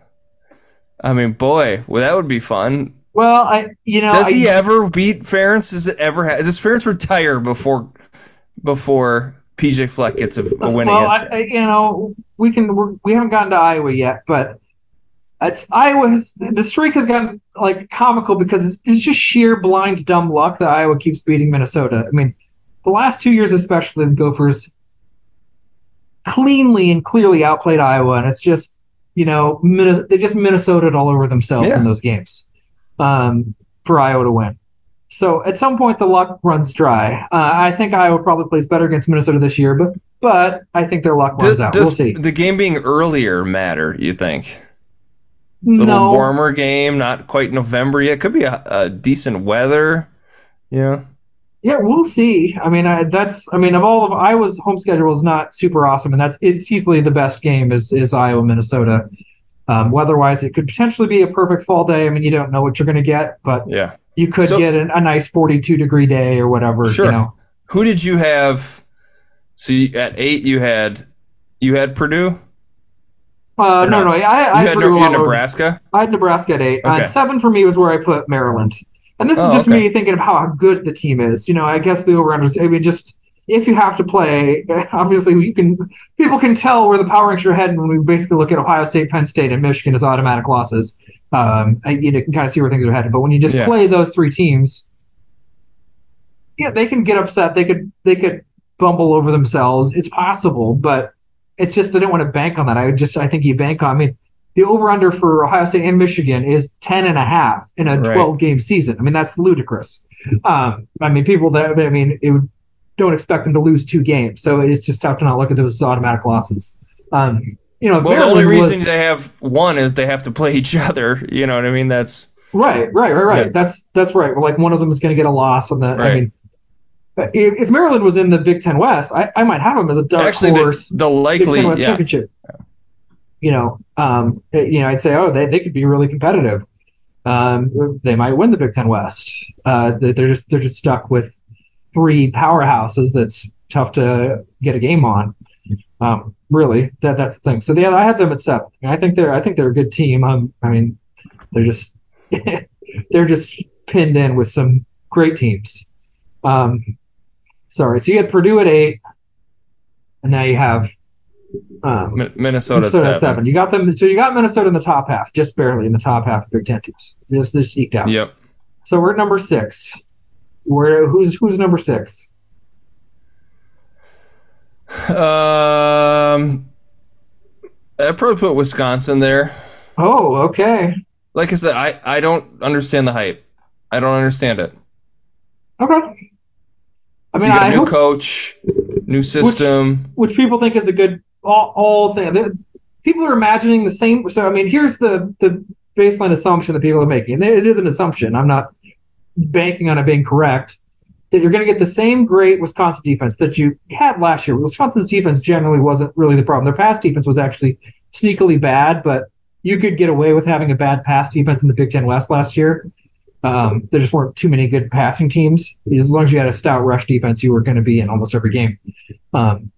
I mean, boy, well, that would be fun. well I you know Does I, he ever beat Ferentz? Does it ever ha- does Ferentz retire before before PJ Fleck gets a, a win well against? I, I, you know we can we're, we haven't gotten to Iowa yet but it's Iowa has, the streak has gotten like comical because it's, it's just sheer blind dumb luck that Iowa keeps beating Minnesota I mean the last two years especially the Gophers cleanly and clearly outplayed Iowa, and it's just you know Minne- they just Minnesotaed all over themselves Yeah. in those games um, for Iowa to win. So at some point the luck runs dry. Uh, I think Iowa probably plays better against Minnesota this year, but but I think their luck runs Does, out. does we'll see. the game being earlier matter? You think? A little No, warmer game, not quite November yet. Could be a, a decent weather. Yeah. Yeah, we'll see. I mean, I, that's I mean of all of Iowa's home schedule is not super awesome, and that's it's easily the best game is is Iowa Minnesota. Um, weather-wise, it could potentially be a perfect fall day. I mean, you don't know what you're going to get, but Yeah. you could So- get an, a nice 42 degree day or whatever. Sure. You know, Who did you have? So at eight, you had you had Purdue. uh, no, not? no, I, I, You had had, Purdue you had. Nebraska. I had Nebraska at eight. Okay. Uh, seven for me was where I put Maryland, and this is Oh, just okay. me thinking of how good the team is. You know, I guess the over under. I mean, just if you have to play, obviously you can. People can tell where the power rankings are heading when we basically look at Ohio State, Penn State, and Michigan as automatic losses. Um, I, you know, can kind of see where things are headed. But when you just Yeah. play those three teams, yeah, they can get upset. They could they could bumble over themselves. It's possible, but it's just I don't want to bank on that. I would just I think you bank on. I mean, the over under for Ohio State and Michigan is 10 and a half in a Right. 12 game season. I mean, that's ludicrous. Um, I mean, people that, I mean, it would, don't expect them to lose two games. So it's just tough to not look at those as automatic losses. Um, you know, Well, the only Maryland was- reason they have one is they have to play each other. You know what I mean? That's Right, right, right, right. Yeah. That's that's right. Like one of them is going to get a loss on the. I mean, if, if Maryland was in the Big Ten West, I, I might have them as a dark actually the, horse the Big likely. Ten West Yeah, championship. You know, um, you know, I'd say, oh, they, they could be really competitive. Um, they might win the Big Ten West. Uh, they- they're just they're just stuck with three powerhouses that's tough to get a game on. Um, really, that that's the thing. So yeah, I had them at seven. I think they're I think they're a good team. Um, I mean, they're just they're just pinned in with some great teams. Um, sorry, so you had Purdue at eight, and now you have um, Minnesota, Minnesota seven. at seven. You got them. So you got Minnesota in the top half, just barely in the top half of Big Ten teams. Just just eked out. Yep. So we're at number six. Where who's who's number six? Um, I'd probably put Wisconsin there. Oh, okay, Like I said, I, I don't understand the hype. I don't understand it. okay. I mean, you got I new hope coach, new system. which people think is a good all, all thing. they- People are imagining the same. So I mean, here's the the baseline assumption that people are making, and it is an assumption. I'm not banking on it being correct. That you're going to get the same great Wisconsin defense that you had last year. Wisconsin's defense generally wasn't really the problem. Their pass defense was actually sneakily bad, but you could get away with having a bad pass defense in the Big Ten West last year. Um, there just weren't too many good passing teams. As long as you had a stout rush defense, you were going to be in almost every game. Um,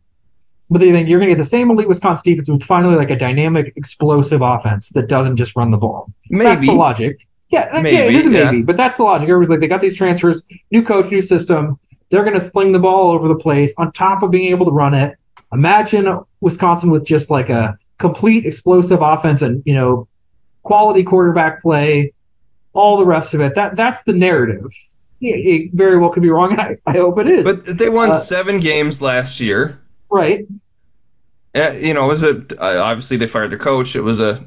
but they think you're going to get the same elite Wisconsin defense with finally like a dynamic, explosive offense that doesn't just run the ball. Maybe That's Maybe. the logic. Yeah, that- yeah, it Maybe, yeah. but that's the logic. Everybody's like, they got these transfers, new coach, new system. They're going to sling the ball all over the place on top of being able to run it. Imagine Wisconsin with just like a complete explosive offense and you know quality quarterback play, all the rest of it. That that's the narrative. It, it very well could be wrong, and I, I hope it is. But they won Uh, seven games last year. Right. Uh, you know, it was a uh, obviously they fired their coach. It was a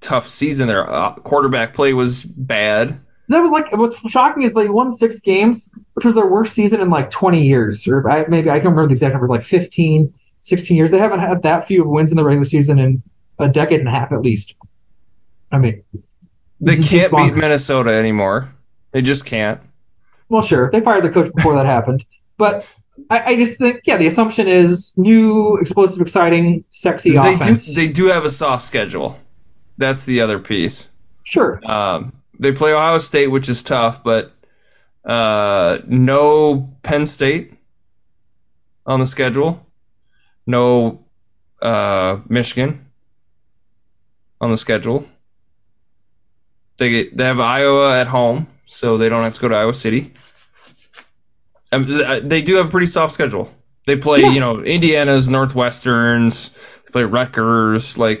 tough season. Their uh, quarterback play was bad. That was like what's shocking is they won six games, which was their worst season in like 20 years, or I, maybe I can't remember the exact number, like 15, 16 years. They haven't had that few wins in the regular season in a decade and a half at least. I mean, They can't beat. Minnesota anymore. They just can't. well, sure, they fired the coach before that happened, but I, I just think, yeah, the assumption is new, explosive, exciting, sexy They do. offense. They do have a soft schedule. That's the other piece. sure, Um, they play Ohio State, which is tough, but uh, no Penn State on the schedule. No uh, Michigan on the schedule. They get, they have Iowa at home, so they don't have to go to Iowa City. Th- uh, they do have a pretty soft schedule. They play, Yeah. you know, Indiana's, Northwesterns. They play Rutgers. Like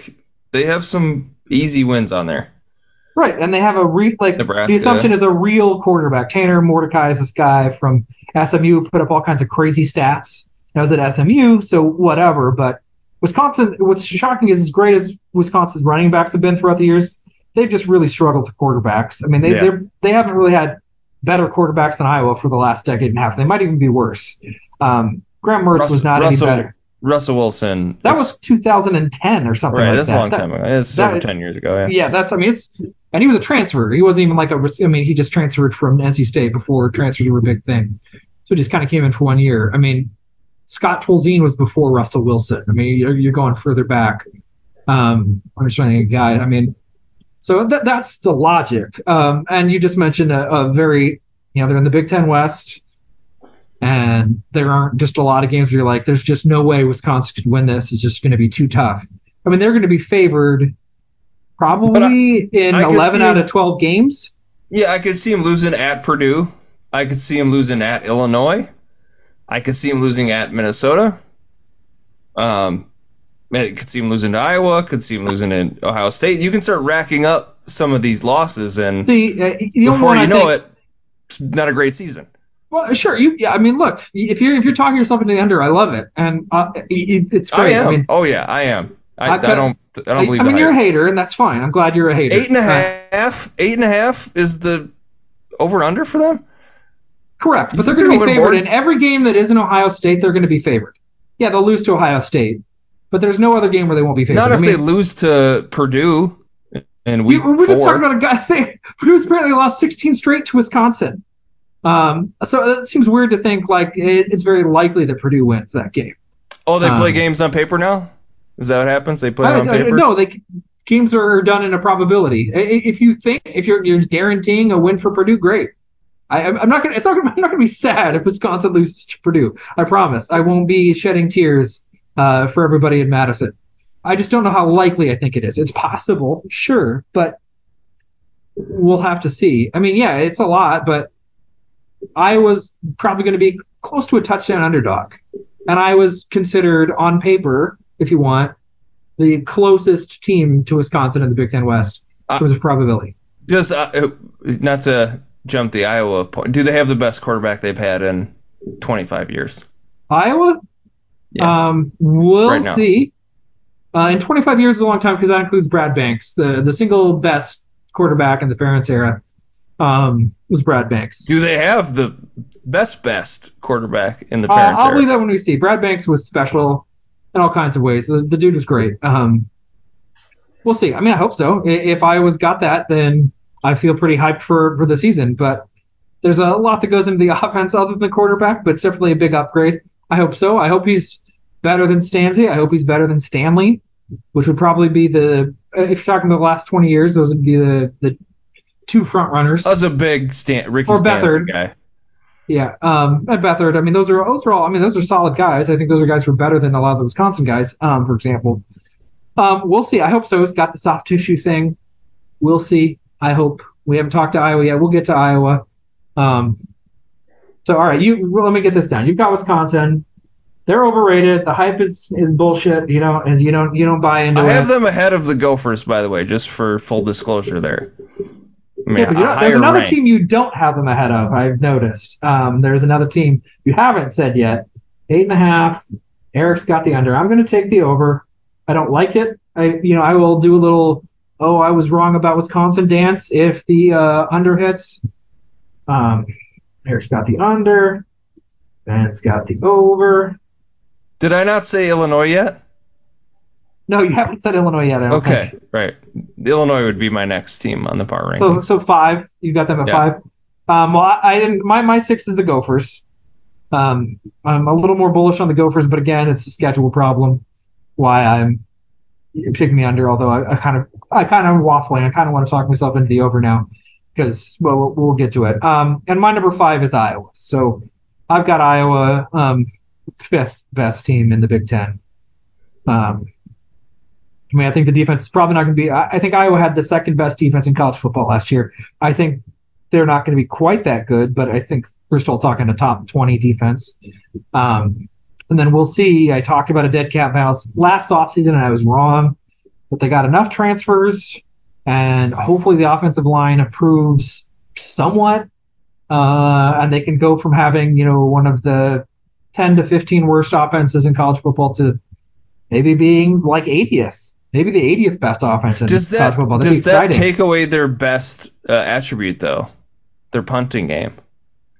they have some easy wins on there. Right, and they have a re like Nebraska. the assumption is a real quarterback. Tanner Mordecai is this guy from SMU put up all kinds of crazy stats. Now was at SMU, so whatever. But Wisconsin, what's shocking is as great as Wisconsin's running backs have been throughout the years, they've just really struggled to quarterbacks. I mean, they Yeah. they haven't really had better quarterbacks than Iowa for the last decade and a half. They might even be worse. Um, Graham Mertz was not Russell, any better. Russell Wilson. That was 2010 or something right. like that's that. a long That- time ago. It's that- over ten years ago. Yeah. yeah, that's I mean it's and he was a transfer. He wasn't even like a I mean he just transferred from NC State before transfers were a big thing. So he just kind of came in for one year. I mean Scott Tolzien was before Russell Wilson. I mean you're, you're going further back. Um, I'm just trying to think a guy. I mean so that that's the logic. Um, and you just mentioned a, a very you know they're in the Big Ten West. And there aren't just a lot of games where you're like, there's just no way Wisconsin could win this. It's just going to be too tough. I mean, they're going to be favored probably in I 11 out it- of 12 games. Yeah, I could see him losing at Purdue. I could see him losing at Illinois. I could see him losing at Minnesota. Um, I could see him losing to Iowa. Could see him losing in Ohio State. You can start racking up some of these losses, and The, uh, before you know think, it, it's not a great season. well, sure. You, yeah, I mean, look, if you're if you're talking yourself into the under, I love it, and uh, it, it's I great. am. I mean, oh yeah, I am. I, I I, don't. I don't believe I mean, you're a hater, and that's fine. I'm glad you're a hater. Eight and a half. Eight and a half is the over and under for them. correct, You but they're going to be favored overboard? in every game that isn't Ohio State. They're going to be favored. Yeah, they'll lose to Ohio State, but there's no other game where they won't be favored. Not I if mean, they lose to Purdue in we, we're just talking about a guy who's apparently lost 16 straight to Wisconsin. Um, so it seems weird to think like it, it's very likely that Purdue wins that game. oh, they play um, games on paper now. Is that what happens? They play I- on I- paper. no, they games are done in a probability. I- I- If you think if you're you're guaranteeing a win for Purdue, great. I, I'm I'm not gonna. It's not. I'm not gonna be sad if Wisconsin loses to Purdue. I promise. I won't be shedding tears uh, for everybody in Madison. I just don't know how likely I think it is. It's possible, sure, but we'll have to see. I mean, yeah, it's a lot, but I was probably going to be close to a touchdown underdog, and I was considered on paper, if you want, the closest team to Wisconsin in the Big Ten West in was of probability. Does uh, not to jump the Iowa point? Do they have the best quarterback they've had in 25 years? Iowa, Yeah. um, we'll Right see. Uh, in 25 years is a long time because that includes Brad Banks, the the single best quarterback in the Ferentz era. Um, was Brad Banks. Do they have the best best quarterback in the Uh, Ferentz I'll era? believe that when we see. Brad Banks was special in all kinds of ways. The, the dude was great. Um, we'll see. I mean, I hope so. If Iowa's got that, then I feel pretty hyped for, for the season. But there's a lot that goes into the offense other than the quarterback, but it's definitely a big upgrade. I hope so. I hope he's better than Stanzi. I hope he's better than Stanley, which would probably be the if you're talking about the last 20 years, those would be the the two front runners. Was a big Stan, Ricky Or Beathard. guy. Yeah, um, and Beathard. I mean, those are those are all. I mean, those are solid guys. I think those are guys who are better than a lot of the Wisconsin guys, um, for example. Um, we'll see. I hope so. It's got the soft tissue thing. We'll see. I hope. We haven't talked to Iowa yet. We'll get to Iowa. Um, so all right, you well, let me get this down. You've got Wisconsin. They're overrated. The hype is is bullshit. You know, and you don't you don't buy into I it. have them ahead of the Gophers, by the way, just for full disclosure there. I mean, Yeah, but you know, there's another rank. team you don't have them ahead of. I've noticed. Um, there's another team you haven't said yet. Eight and a half. Eric's got the under. I'm going to take the over. I don't like it. I, you know, I will do a little. Oh, I was wrong about Wisconsin dance if the uh, under hits. Um, Eric's got the under. Ben's got the over. Did I not say Illinois yet? No, you haven't said Illinois yet. Okay, think. right. Illinois would be my next team on the power ranking. So so five. You got them at Yeah. five. Um, well, I, I didn't. My my six is the Gophers. Um, I'm a little more bullish on the Gophers, but again, it's a schedule problem. Why I'm picking me under, although I, I kind of I kind of waffling. I kind of want to talk myself into the over now because well we'll, we'll get to it. Um, and my number five is Iowa. So I've got Iowa um, fifth best team in the Big Ten. Um, I mean, I think the defense is probably not going to be. I, I think Iowa had the second best defense in college football last year. I think they're not going to be quite that good, but I think we're still talking a top 20 defense. Um, and then we'll see. I talked about a dead cat mouse last offseason, and I was wrong. But they got enough transfers, and hopefully the offensive line improves somewhat. Uh, and they can go from having, you know, one of the 10 to 15 worst offenses in college football to maybe being like 80th, maybe the 80th best offense in does college that football. That'd does that take away their best uh, attribute though? Their punting game.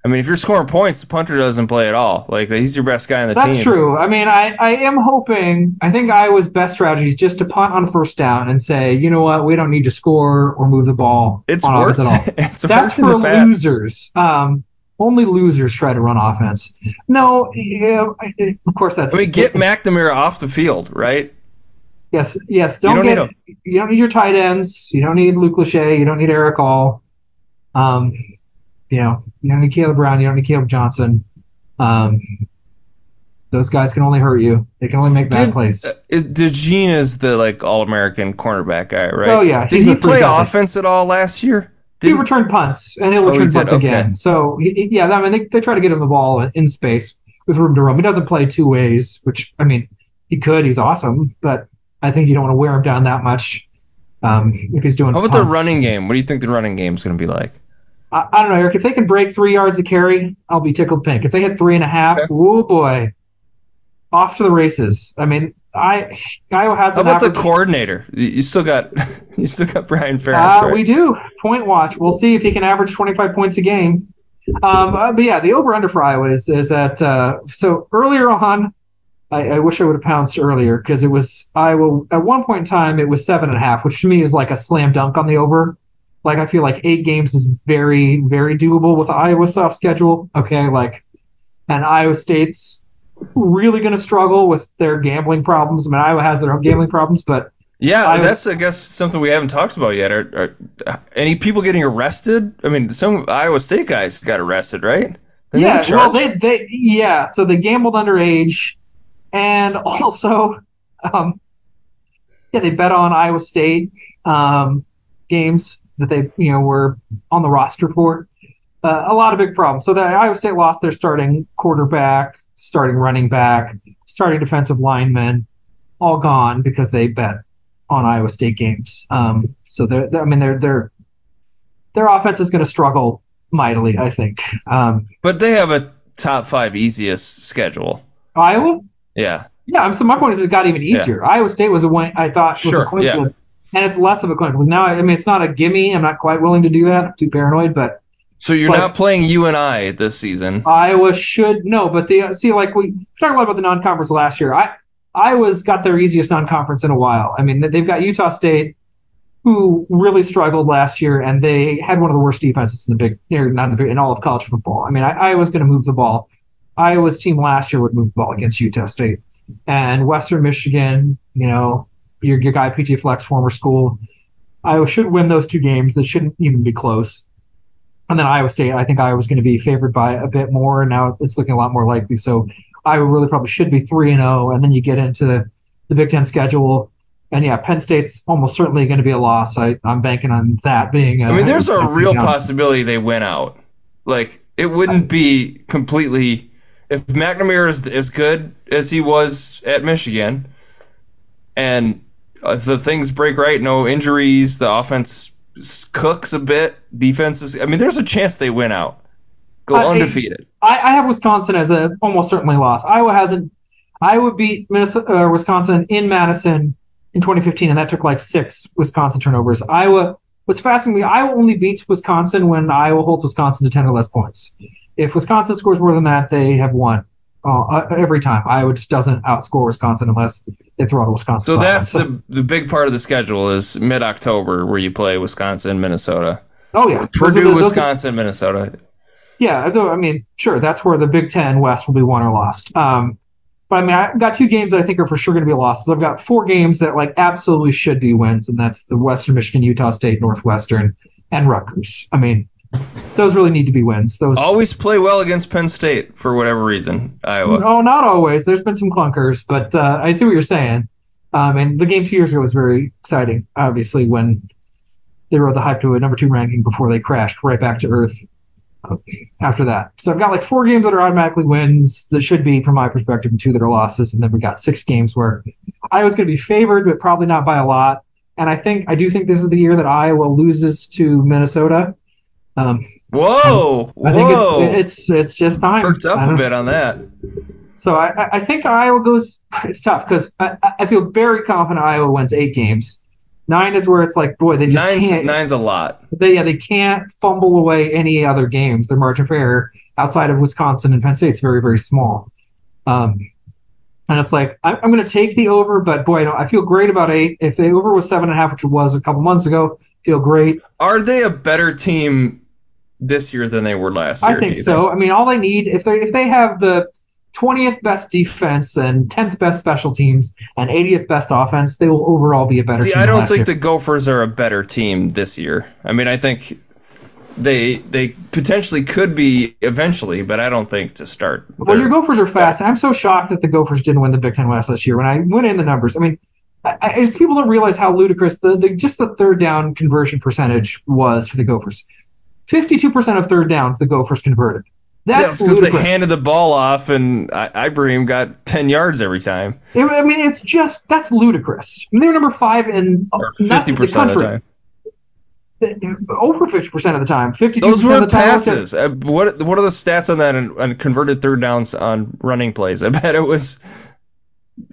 I mean, if you're scoring points, the punter doesn't play at all. Like he's your best guy on the That's team. That's true. I mean, I, I am hoping, I think Iowa's best strategy is just to punt on first down and say, you know what, we don't need to score or move the ball It's on worked. it's That's worked for losers. Um, only losers try to run offense. No, yeah, of course that's. I mean, get McNamara off the field, right? Yes, yes. Don't, don't get. you don't need your tight ends. You don't need Luke Lachey. You don't need Erick All. Um, you know, you don't need Caleb Brown. You don't need Kaleb Johnson. Um, those guys can only hurt you. They can only make bad Did- plays. Uh, Is DeJean is the like all American cornerback guy, right? Oh, yeah, Did he play offense at all last year? He returned punts, and he'll Oh, he return did, punts okay. again. So he- he- yeah, I mean they, they try to get him the ball in, in space with room to roam. He doesn't play two ways, which I mean he could. He's awesome, but I think you don't want to wear him down that much um, if he's doing. How about the running game? What do you think the running game is going to be like? I, I don't know, Eric. If they can break three yards a carry, I'll be tickled pink. If they hit three and a half, Okay. oh boy, off to the races. I mean, I Iowa has How an about the coordinator? You you still got you still got Brian Ferentz, Uh, right? We do point watch. We'll see if he can average 25 points a game. Um, uh, but yeah, the over under for Iowa is is at uh, so earlier on. I, I wish I would have pounced earlier because it was Iowa at one point in time it was seven and a half, which to me is like a slam dunk on the over. Like I feel like eight games is very very doable with Iowa's soft schedule. Okay, like and Iowa State's really going to struggle with their gambling problems. I mean Iowa has their own gambling problems, but yeah, I was- that's I guess something we haven't talked about yet. Are, are any people getting arrested? I mean, some Iowa State guys got arrested, right? They yeah, well, they they yeah, so they gambled underage, and also, um, yeah, they bet on Iowa State um, games that they you know were on the roster for. Uh, a lot of big problems. So the Iowa State lost their starting quarterback, starting running back, starting defensive lineman, all gone because they bet on Iowa State games. Um, so they're, they're- I mean, their their their offense is going to struggle mightily, I think. Um, But they have a top five easiest schedule. Iowa, Yeah. Yeah, I'm, so my point is it got even easier. Iowa State was a win I thought was Sure, a coin flip, and it's less of a coin flip. Now, I mean, it's not a gimme. I'm not quite willing to do that. I'm too paranoid, but So you're not playing UNI this season. Iowa should no. But the see, like we talked a lot about the non-conference last year. I Iowa's got their easiest non-conference in a while. I mean, they've got Utah State, who really struggled last year, and they had one of the worst defenses in the big, or not in the big, in all of college football. I mean, I, Iowa's going to move the ball. Iowa's team last year would move the ball against Utah State, and Western Michigan. You know, your your guy PJ Fleck's, former school. Iowa should win those two games. That shouldn't even be close. And then Iowa State, I think Iowa's going to be favored by a bit more, and now it's looking a lot more likely. So Iowa really probably should be three and zero, and then you get into the Big Ten schedule, and yeah, Penn State's almost certainly going to be a loss. I, I'm banking on that being. A, I mean, there's a real possibility they win out. Like it wouldn't be completely if McNamara is as good as he was at Michigan, and if the things break right, no injuries, the offense cooks a bit, defense is. I mean, there's a chance they win out, go I- undefeated. I, I have Wisconsin as a almost certainly loss. Iowa hasn't. Iowa beat Minnesota, uh, Wisconsin in Madison in 2015, and that took like six Wisconsin turnovers. Iowa. What's fascinating me, Iowa only beats Wisconsin when Iowa holds Wisconsin to 10 or less points. If Wisconsin scores more than that, they have won uh, uh, every time. Iowa just doesn't outscore Wisconsin unless they throw out Wisconsin. So that's the the big part of the schedule is mid October where you play Wisconsin, Minnesota, oh yeah, Purdue, the- those are- Wisconsin, Minnesota. Yeah, though I mean, sure, that's where the Big Ten West will be won or lost. Um, but I mean, I've got two games that I think are for sure going to be losses. I've got four games that like absolutely should be wins, and that's the Western Michigan, Utah State, Northwestern, and Rutgers. I mean, those really need to be wins. Those Always play well against Penn State for whatever reason. Iowa. no, not always. There's been some clunkers, but uh, I see what you're saying. Um, and the game two years ago was very exciting, obviously, when they rode the hype to a number two ranking before they crashed right back to earth uh, after that. So I've got like four games that are automatically wins that should be, from my perspective, and two that are losses. And then we've got six games where Iowa's going to be favored, but probably not by a lot. And I think I do think this is the year that Iowa loses to Minnesota. Um, Whoa, I think whoa. it's it's it's just time. perked up a bit on that. so I, I- I think Iowa goes. It's tough because I, I- I feel very confident Iowa wins eight games. Nine is where it's like, boy, they just Nine's can't. nine's a lot. They yeah, they can't fumble away any other games. Their margin for error outside of Wisconsin and Penn State is very very small. Um, and it's like I, I'm going to take the over, but boy, I, don't, I feel great about eight. If the over was seven and a half, which it was a couple months ago, feel great. Are they a better team this year than they were last year? I think you so. I mean, all they need if they if they have the 20th best defense and 10th best special teams and 80th best offense, they will overall be a better team. See, team. I don't think year. the Gophers are a better team this year. I mean, I think they they potentially could be eventually, but I don't think to start. Well, your Gophers are fast. I'm so shocked that the Gophers didn't win the Big Ten West last year. When I went in the numbers, I mean, I, I, just people don't realize how ludicrous the, the just the third down conversion percentage was for the Gophers. 52% of third downs the Gophers converted. That's because they handed the ball off and I- Ibrahim got 10 yards every time, I mean, it's just that's ludicrous. I mean, they're number five in or not 50% of the country. time. over 50% of the time. 52% Those of were the time. passes. Uh, what what are the stats on that on, on converted third downs on running plays? I bet it was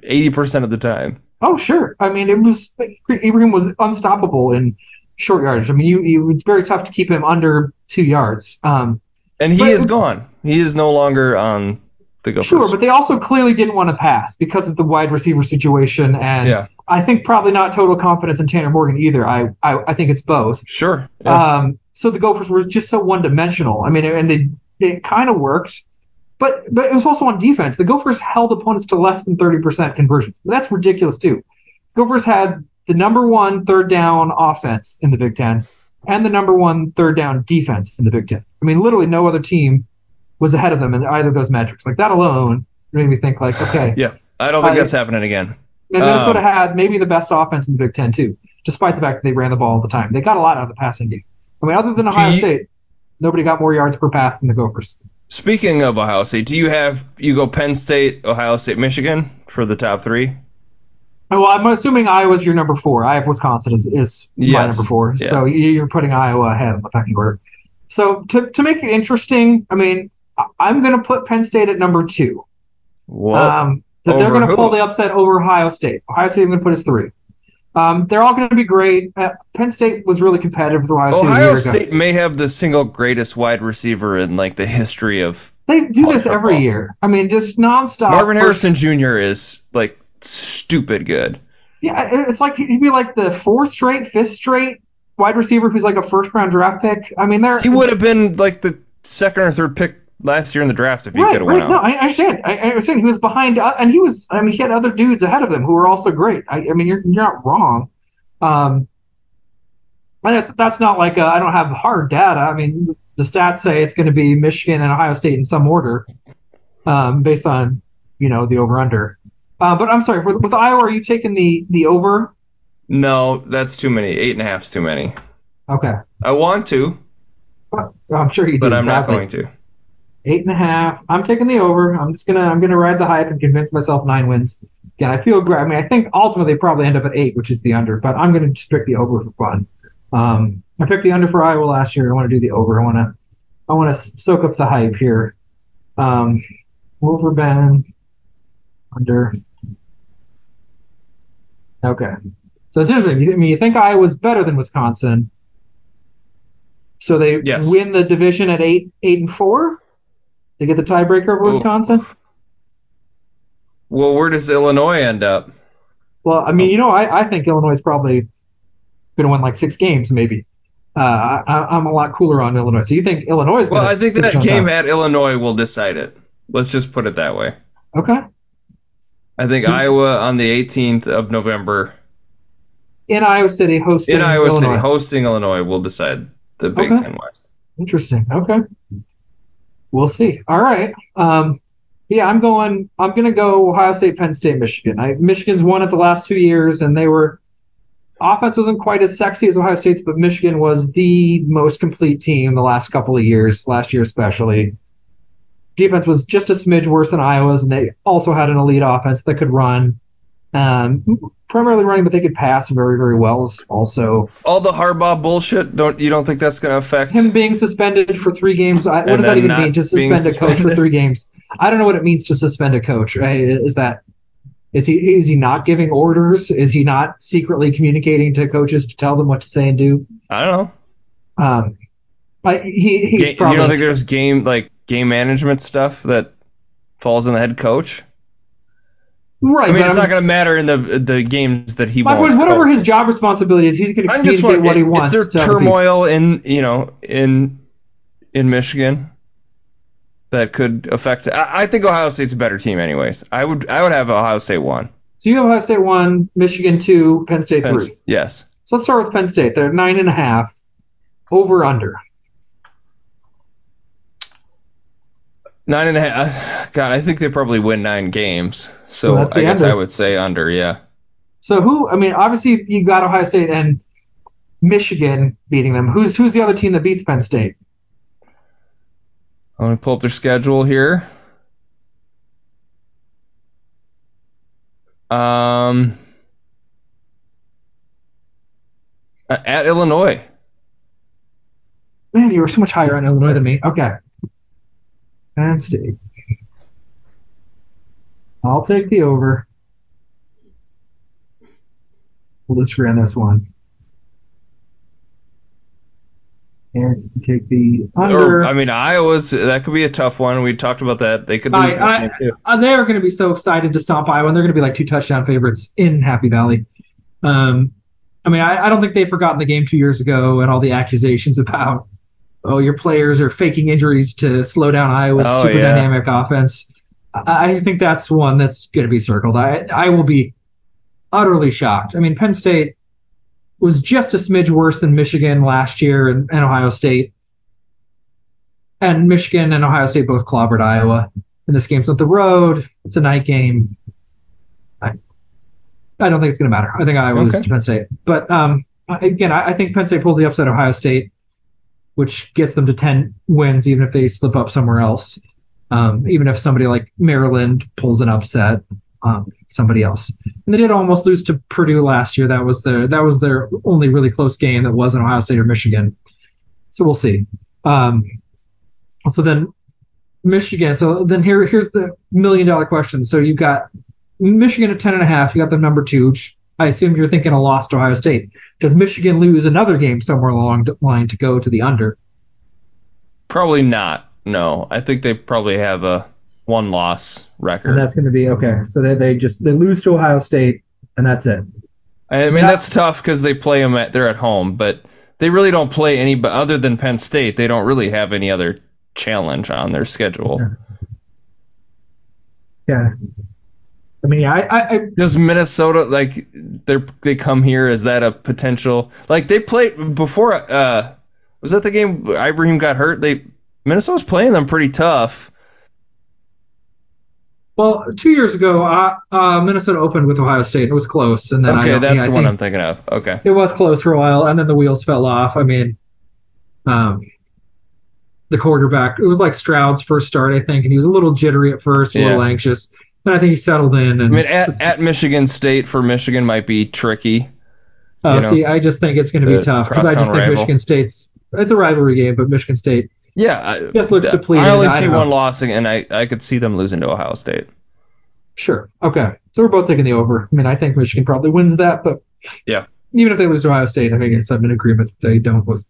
80% of the time. Oh, sure. I mean, it was Ibrahim was unstoppable in short yardage. I mean, you, you it's very tough to keep him under two yards. Um, And he But- is gone. He is no longer on the Gophers. sure, but they also clearly didn't want to pass because of the wide receiver situation, and Yeah. I think probably not total confidence in Tanner Morgan either. I I, I think it's both. Sure. Yeah. Um, so the Gophers were just so one dimensional. I mean, and they it kind of worked, but but it was also on defense. The Gophers held opponents to less than 30% conversions. That's ridiculous too. Gophers had the number one third down offense in the Big Ten and the number one third down defense in the Big Ten. I mean, literally no other team was ahead of them in either of those metrics. Like that alone made me think like, okay, yeah. I don't think I- that's happening again. and Minnesota Um, had maybe the best offense in the Big Ten too, despite the fact that they ran the ball all the time. They got a lot out of the passing game. I mean, other than Ohio you- State, nobody got more yards per pass than the Gophers. Speaking of Ohio State, do you have you go Penn State, Ohio State, Michigan for the top three? Well, I'm assuming Iowa's your number four. I have Wisconsin is, is my number four. Yeah. So you- you're putting Iowa ahead in the pecking order. So to, to make it interesting, I mean, I'm going to put Penn State at number two. Um, that they're going to pull the upset over Ohio State. Ohio State I'm going to put as three. Um, they're all going to be great. Uh, Penn State was really competitive with Ohio State Ohio. State may have the single greatest wide receiver in like the history of They do this college every year. I mean, just nonstop. Marvin Harrison Jr. is like stupid good. Yeah, it's like he'd be like the fourth straight, fifth straight wide receiver who's like a first round draft pick. I mean, they're He would have been like the second or third pick last year in the draft if he right, could have right. went No, out. I I understand. I, I understand. He was behind, uh, and he was. I mean, he had other dudes ahead of him who were also great. I, I mean, you're you're not wrong. Um, and it's, that's not like I I don't have hard data. I mean, the stats say it's going to be Michigan and Ohio State in some order, um, based on you know the over under. Uh, but I'm sorry, with, with Iowa, are you taking the the over? No, that's too many. Eight and a half's too many. Okay, I want to, I'm sure you do. but I'm not going to. Eight and a half. I'm taking the over. I'm just gonna I'm gonna ride the hype and convince myself nine wins. Again, I feel great. I mean, I think ultimately they probably end up at eight, which is the under. But I'm gonna just pick the over for fun. Um, I picked the under for Iowa last year. I want to do the over. I want to I want to soak up the hype here. Um, over Ben under. Okay. So it's interesting. You- I mean, you think Iowa's better than Wisconsin? So they Yes. win the division at eight, eight and four. They get the tiebreaker over. Wisconsin. Well, where does Illinois end up? Well, I mean, you know, I, I think Illinois is probably going to win like six games, maybe. Uh, I, I'm a lot cooler on Illinois. So you think Illinois is Well, I think that game at Illinois will decide it. Let's just put it that way. Okay. I think Hmm. Iowa on the 18th of November In Iowa City, hosting in Iowa City, Illinois. hosting Illinois, will decide the Big Okay. Ten West. Interesting. Okay. We'll see. All right. Um, yeah, I'm going. I'm going to go Ohio State, Penn State, Michigan. I, Michigan's won it the last two years, and they were offense wasn't quite as sexy as Ohio State's, but Michigan was the most complete team the last couple of years. Last year especially. Defense was just a smidge worse than Iowa's, and they also had an elite offense that could run. Um, primarily running, but they could pass very, very well. Also, All the Harbaugh bullshit. Don't you don't think that's going to affect? him being suspended for three games. I, what does that even mean? To being suspend a coach for three games? I don't know what it means to suspend a coach. Right? Is that is he is he not giving orders? Is he not secretly communicating to coaches to tell them what to say and do? I don't know. Um, I, he he's Ga- probably you don't think there's game like game management stuff that falls on the head coach? right. I mean, it's I'm- not going to matter in the the games that he point whatever his job responsibility is, he's going to communicate what he wants. is there turmoil in you know in in Michigan that could affect? I, I think Ohio State's a better team, anyways. I would I would have Ohio State one. So you have Ohio State one, Michigan two, Penn State Penn- three. Yes. So let's start with Penn State. They're nine and a half. Over under. Nine and a half. God, I think they probably win nine games. So Well, I guess under. I would say under. Yeah. So who? I mean, obviously you got Ohio State and Michigan beating them. Who's who's the other team that beats Penn State? I'm gonna pull up their schedule here. Um, uh, at Illinois. Man, you were so much higher on Illinois than me. Okay. Fantastic. I'll take the over. We'll just run this one. And take the oh, under. Or, I mean, Iowa's that could be a tough one. We talked about that. They could lose I, I too. They are going to be so excited to stomp Iowa, and they're going to be like two touchdown favorites in Happy Valley. Um, I mean, I, I, don't think they've forgotten the game two years ago and all the accusations about oh, your players are faking injuries to slow down Iowa's Oh, super yeah. dynamic offense. I, I think that's one that's going to be circled. I, I will be utterly shocked. I mean, Penn State was just a smidge worse than Michigan last year and, and Ohio State. And Michigan and Ohio State both clobbered Iowa. And this game's on the road. It's a night game. I, I don't think it's going to matter. I think Iowa loses Okay. to Penn State. But um, again, I, I think Penn State pulls the upset of Ohio State, which gets them to 10 wins, even if they slip up somewhere else. Um, even if somebody like Maryland pulls an upset, um, somebody else. And they did almost lose to Purdue last year. That was their that was their only really close game that wasn't Ohio State or Michigan. So we'll see. Um, so then Michigan. So then here here's the million dollar question. So you've got Michigan at ten and a half. You got them number two. Which I assume you're thinking a loss to Ohio State. Does Michigan lose another game somewhere along the line to go to the under? Probably not. No, I think they probably have a one loss record. And that's going to be okay. So they, they just they lose to Ohio State, and that's it. I mean, Yeah. that's tough because they play them at they're at home, but they really don't play any. But other than Penn State, they don't really have any other challenge on their schedule. Yeah. I mean, I, I, I Does Minnesota like they they come here? Is that a potential? Like they played before. Uh, was that the game Ibrahim got hurt? They Minnesota's playing them pretty tough. well, two years ago, uh, uh, Minnesota opened with Ohio State. And it was close, and then I Okay, don't- that's yeah, I the one think I'm thinking of. Okay. It was close for a while, and then the wheels fell off. I mean, um, the quarterback. It was like Stroud's first start, I think, and he was a little jittery at first, a little anxious. I think he settled in. And I mean, at, at Michigan State for Michigan might be tricky. uh, you know, see, I just think it's going to be tough because I just think rival. Michigan State's. It's a rivalry game, but Michigan State Yeah, I, just looks depleted. I only see one loss, and I I could see them losing to Ohio State. Sure. Okay. So we're both taking the over. I mean, I think Michigan probably wins that, but Yeah. even if they lose to Ohio State, I think it's I'm in agreement that they don't lose.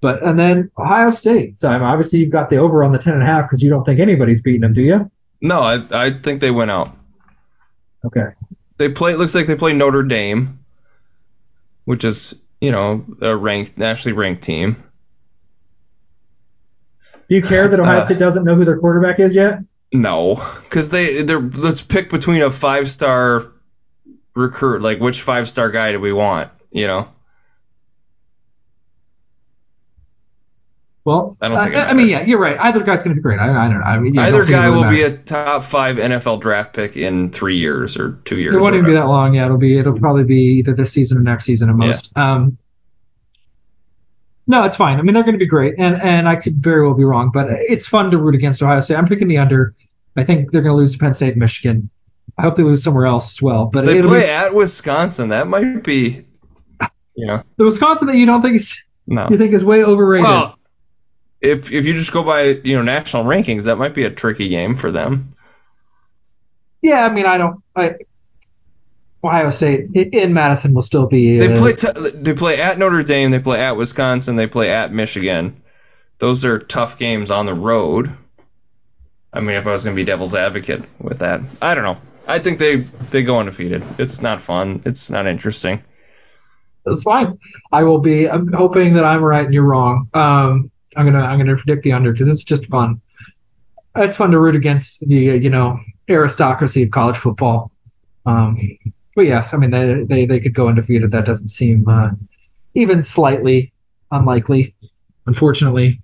But and then Ohio State. So I'm obviously you've got the over on the ten and a half because you don't think anybody's beating them, do you? No, I I think they went out. Okay. They play. Looks like they play Notre Dame, which is you know a ranked nationally ranked team. Do you care that Ohio Uh, State doesn't know who their quarterback is yet? No, because they they're let's pick between a five star recruit. Like which five star guy do we want? You know. Well, I don't think it I, I mean, yeah, you're right. Either guy's going to be great. I, I don't know. I mean, yeah, Either don't think it guy really will be a top five NFL draft pick in three years or two years. It won't even be that long. Yeah, it'll be. It'll probably be either this season or next season at most. Um, no, it's fine. I mean, they're going to be great, and and I could very well be wrong, but it's fun to root against Ohio State. I'm picking the under. I think they're going to lose to Penn State, and Michigan. I hope they lose somewhere else as well. But They play be, at Wisconsin. That might be, you know, the Wisconsin that you don't think is no. you think is way overrated. Well, if if you just go by you know national rankings, that might be a tricky game for them. yeah, I mean, I don't. I, Ohio State in Madison will still be. They uh, play t- they play at Notre Dame, they play at Wisconsin, they play at Michigan. Those are tough games on the road. I mean, if I was going to be devil's advocate with that, I don't know. I think they they go undefeated. It's not fun. It's not interesting. That's fine. I will be. I'm hoping that I'm right and you're wrong. Um, I'm gonna I'm gonna predict the under because it's just fun. It's fun to root against the you know aristocracy of college football. Um, but yes, I mean they, they they could go undefeated. That doesn't seem uh, even slightly unlikely, unfortunately.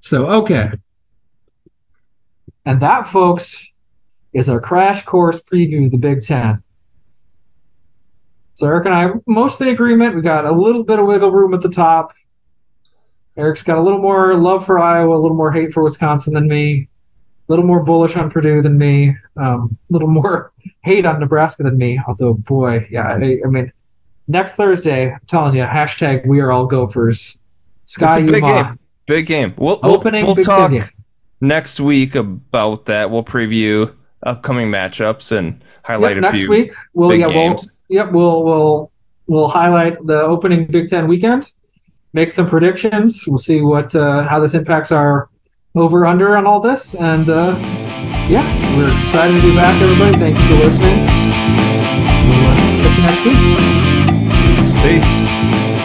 So okay, and that, folks, is our crash course preview of the Big Ten. So Eric and I mostly agreement. We got a little bit of wiggle room at the top. Eric's got a little more love for Iowa, a little more hate for Wisconsin than me, a little more bullish on Purdue than me, um, a little more hate on Nebraska than me. Although, boy, yeah, I, I mean, next Thursday, I'm telling you, hashtag We Are All Gophers. Sky It's a big Yuma. game. Big game. We'll we'll, we'll Big talk game. next week about that. We'll preview upcoming matchups and highlight Yep, a next few. week we'll big yeah we'll yep we'll we'll we'll highlight the opening Big Ten weekend, make some predictions. We'll see what uh, how this impacts our over under on all this, and uh, yeah, we're excited to be back, everybody. Thank you for listening. We'll uh, catch you next week. Peace.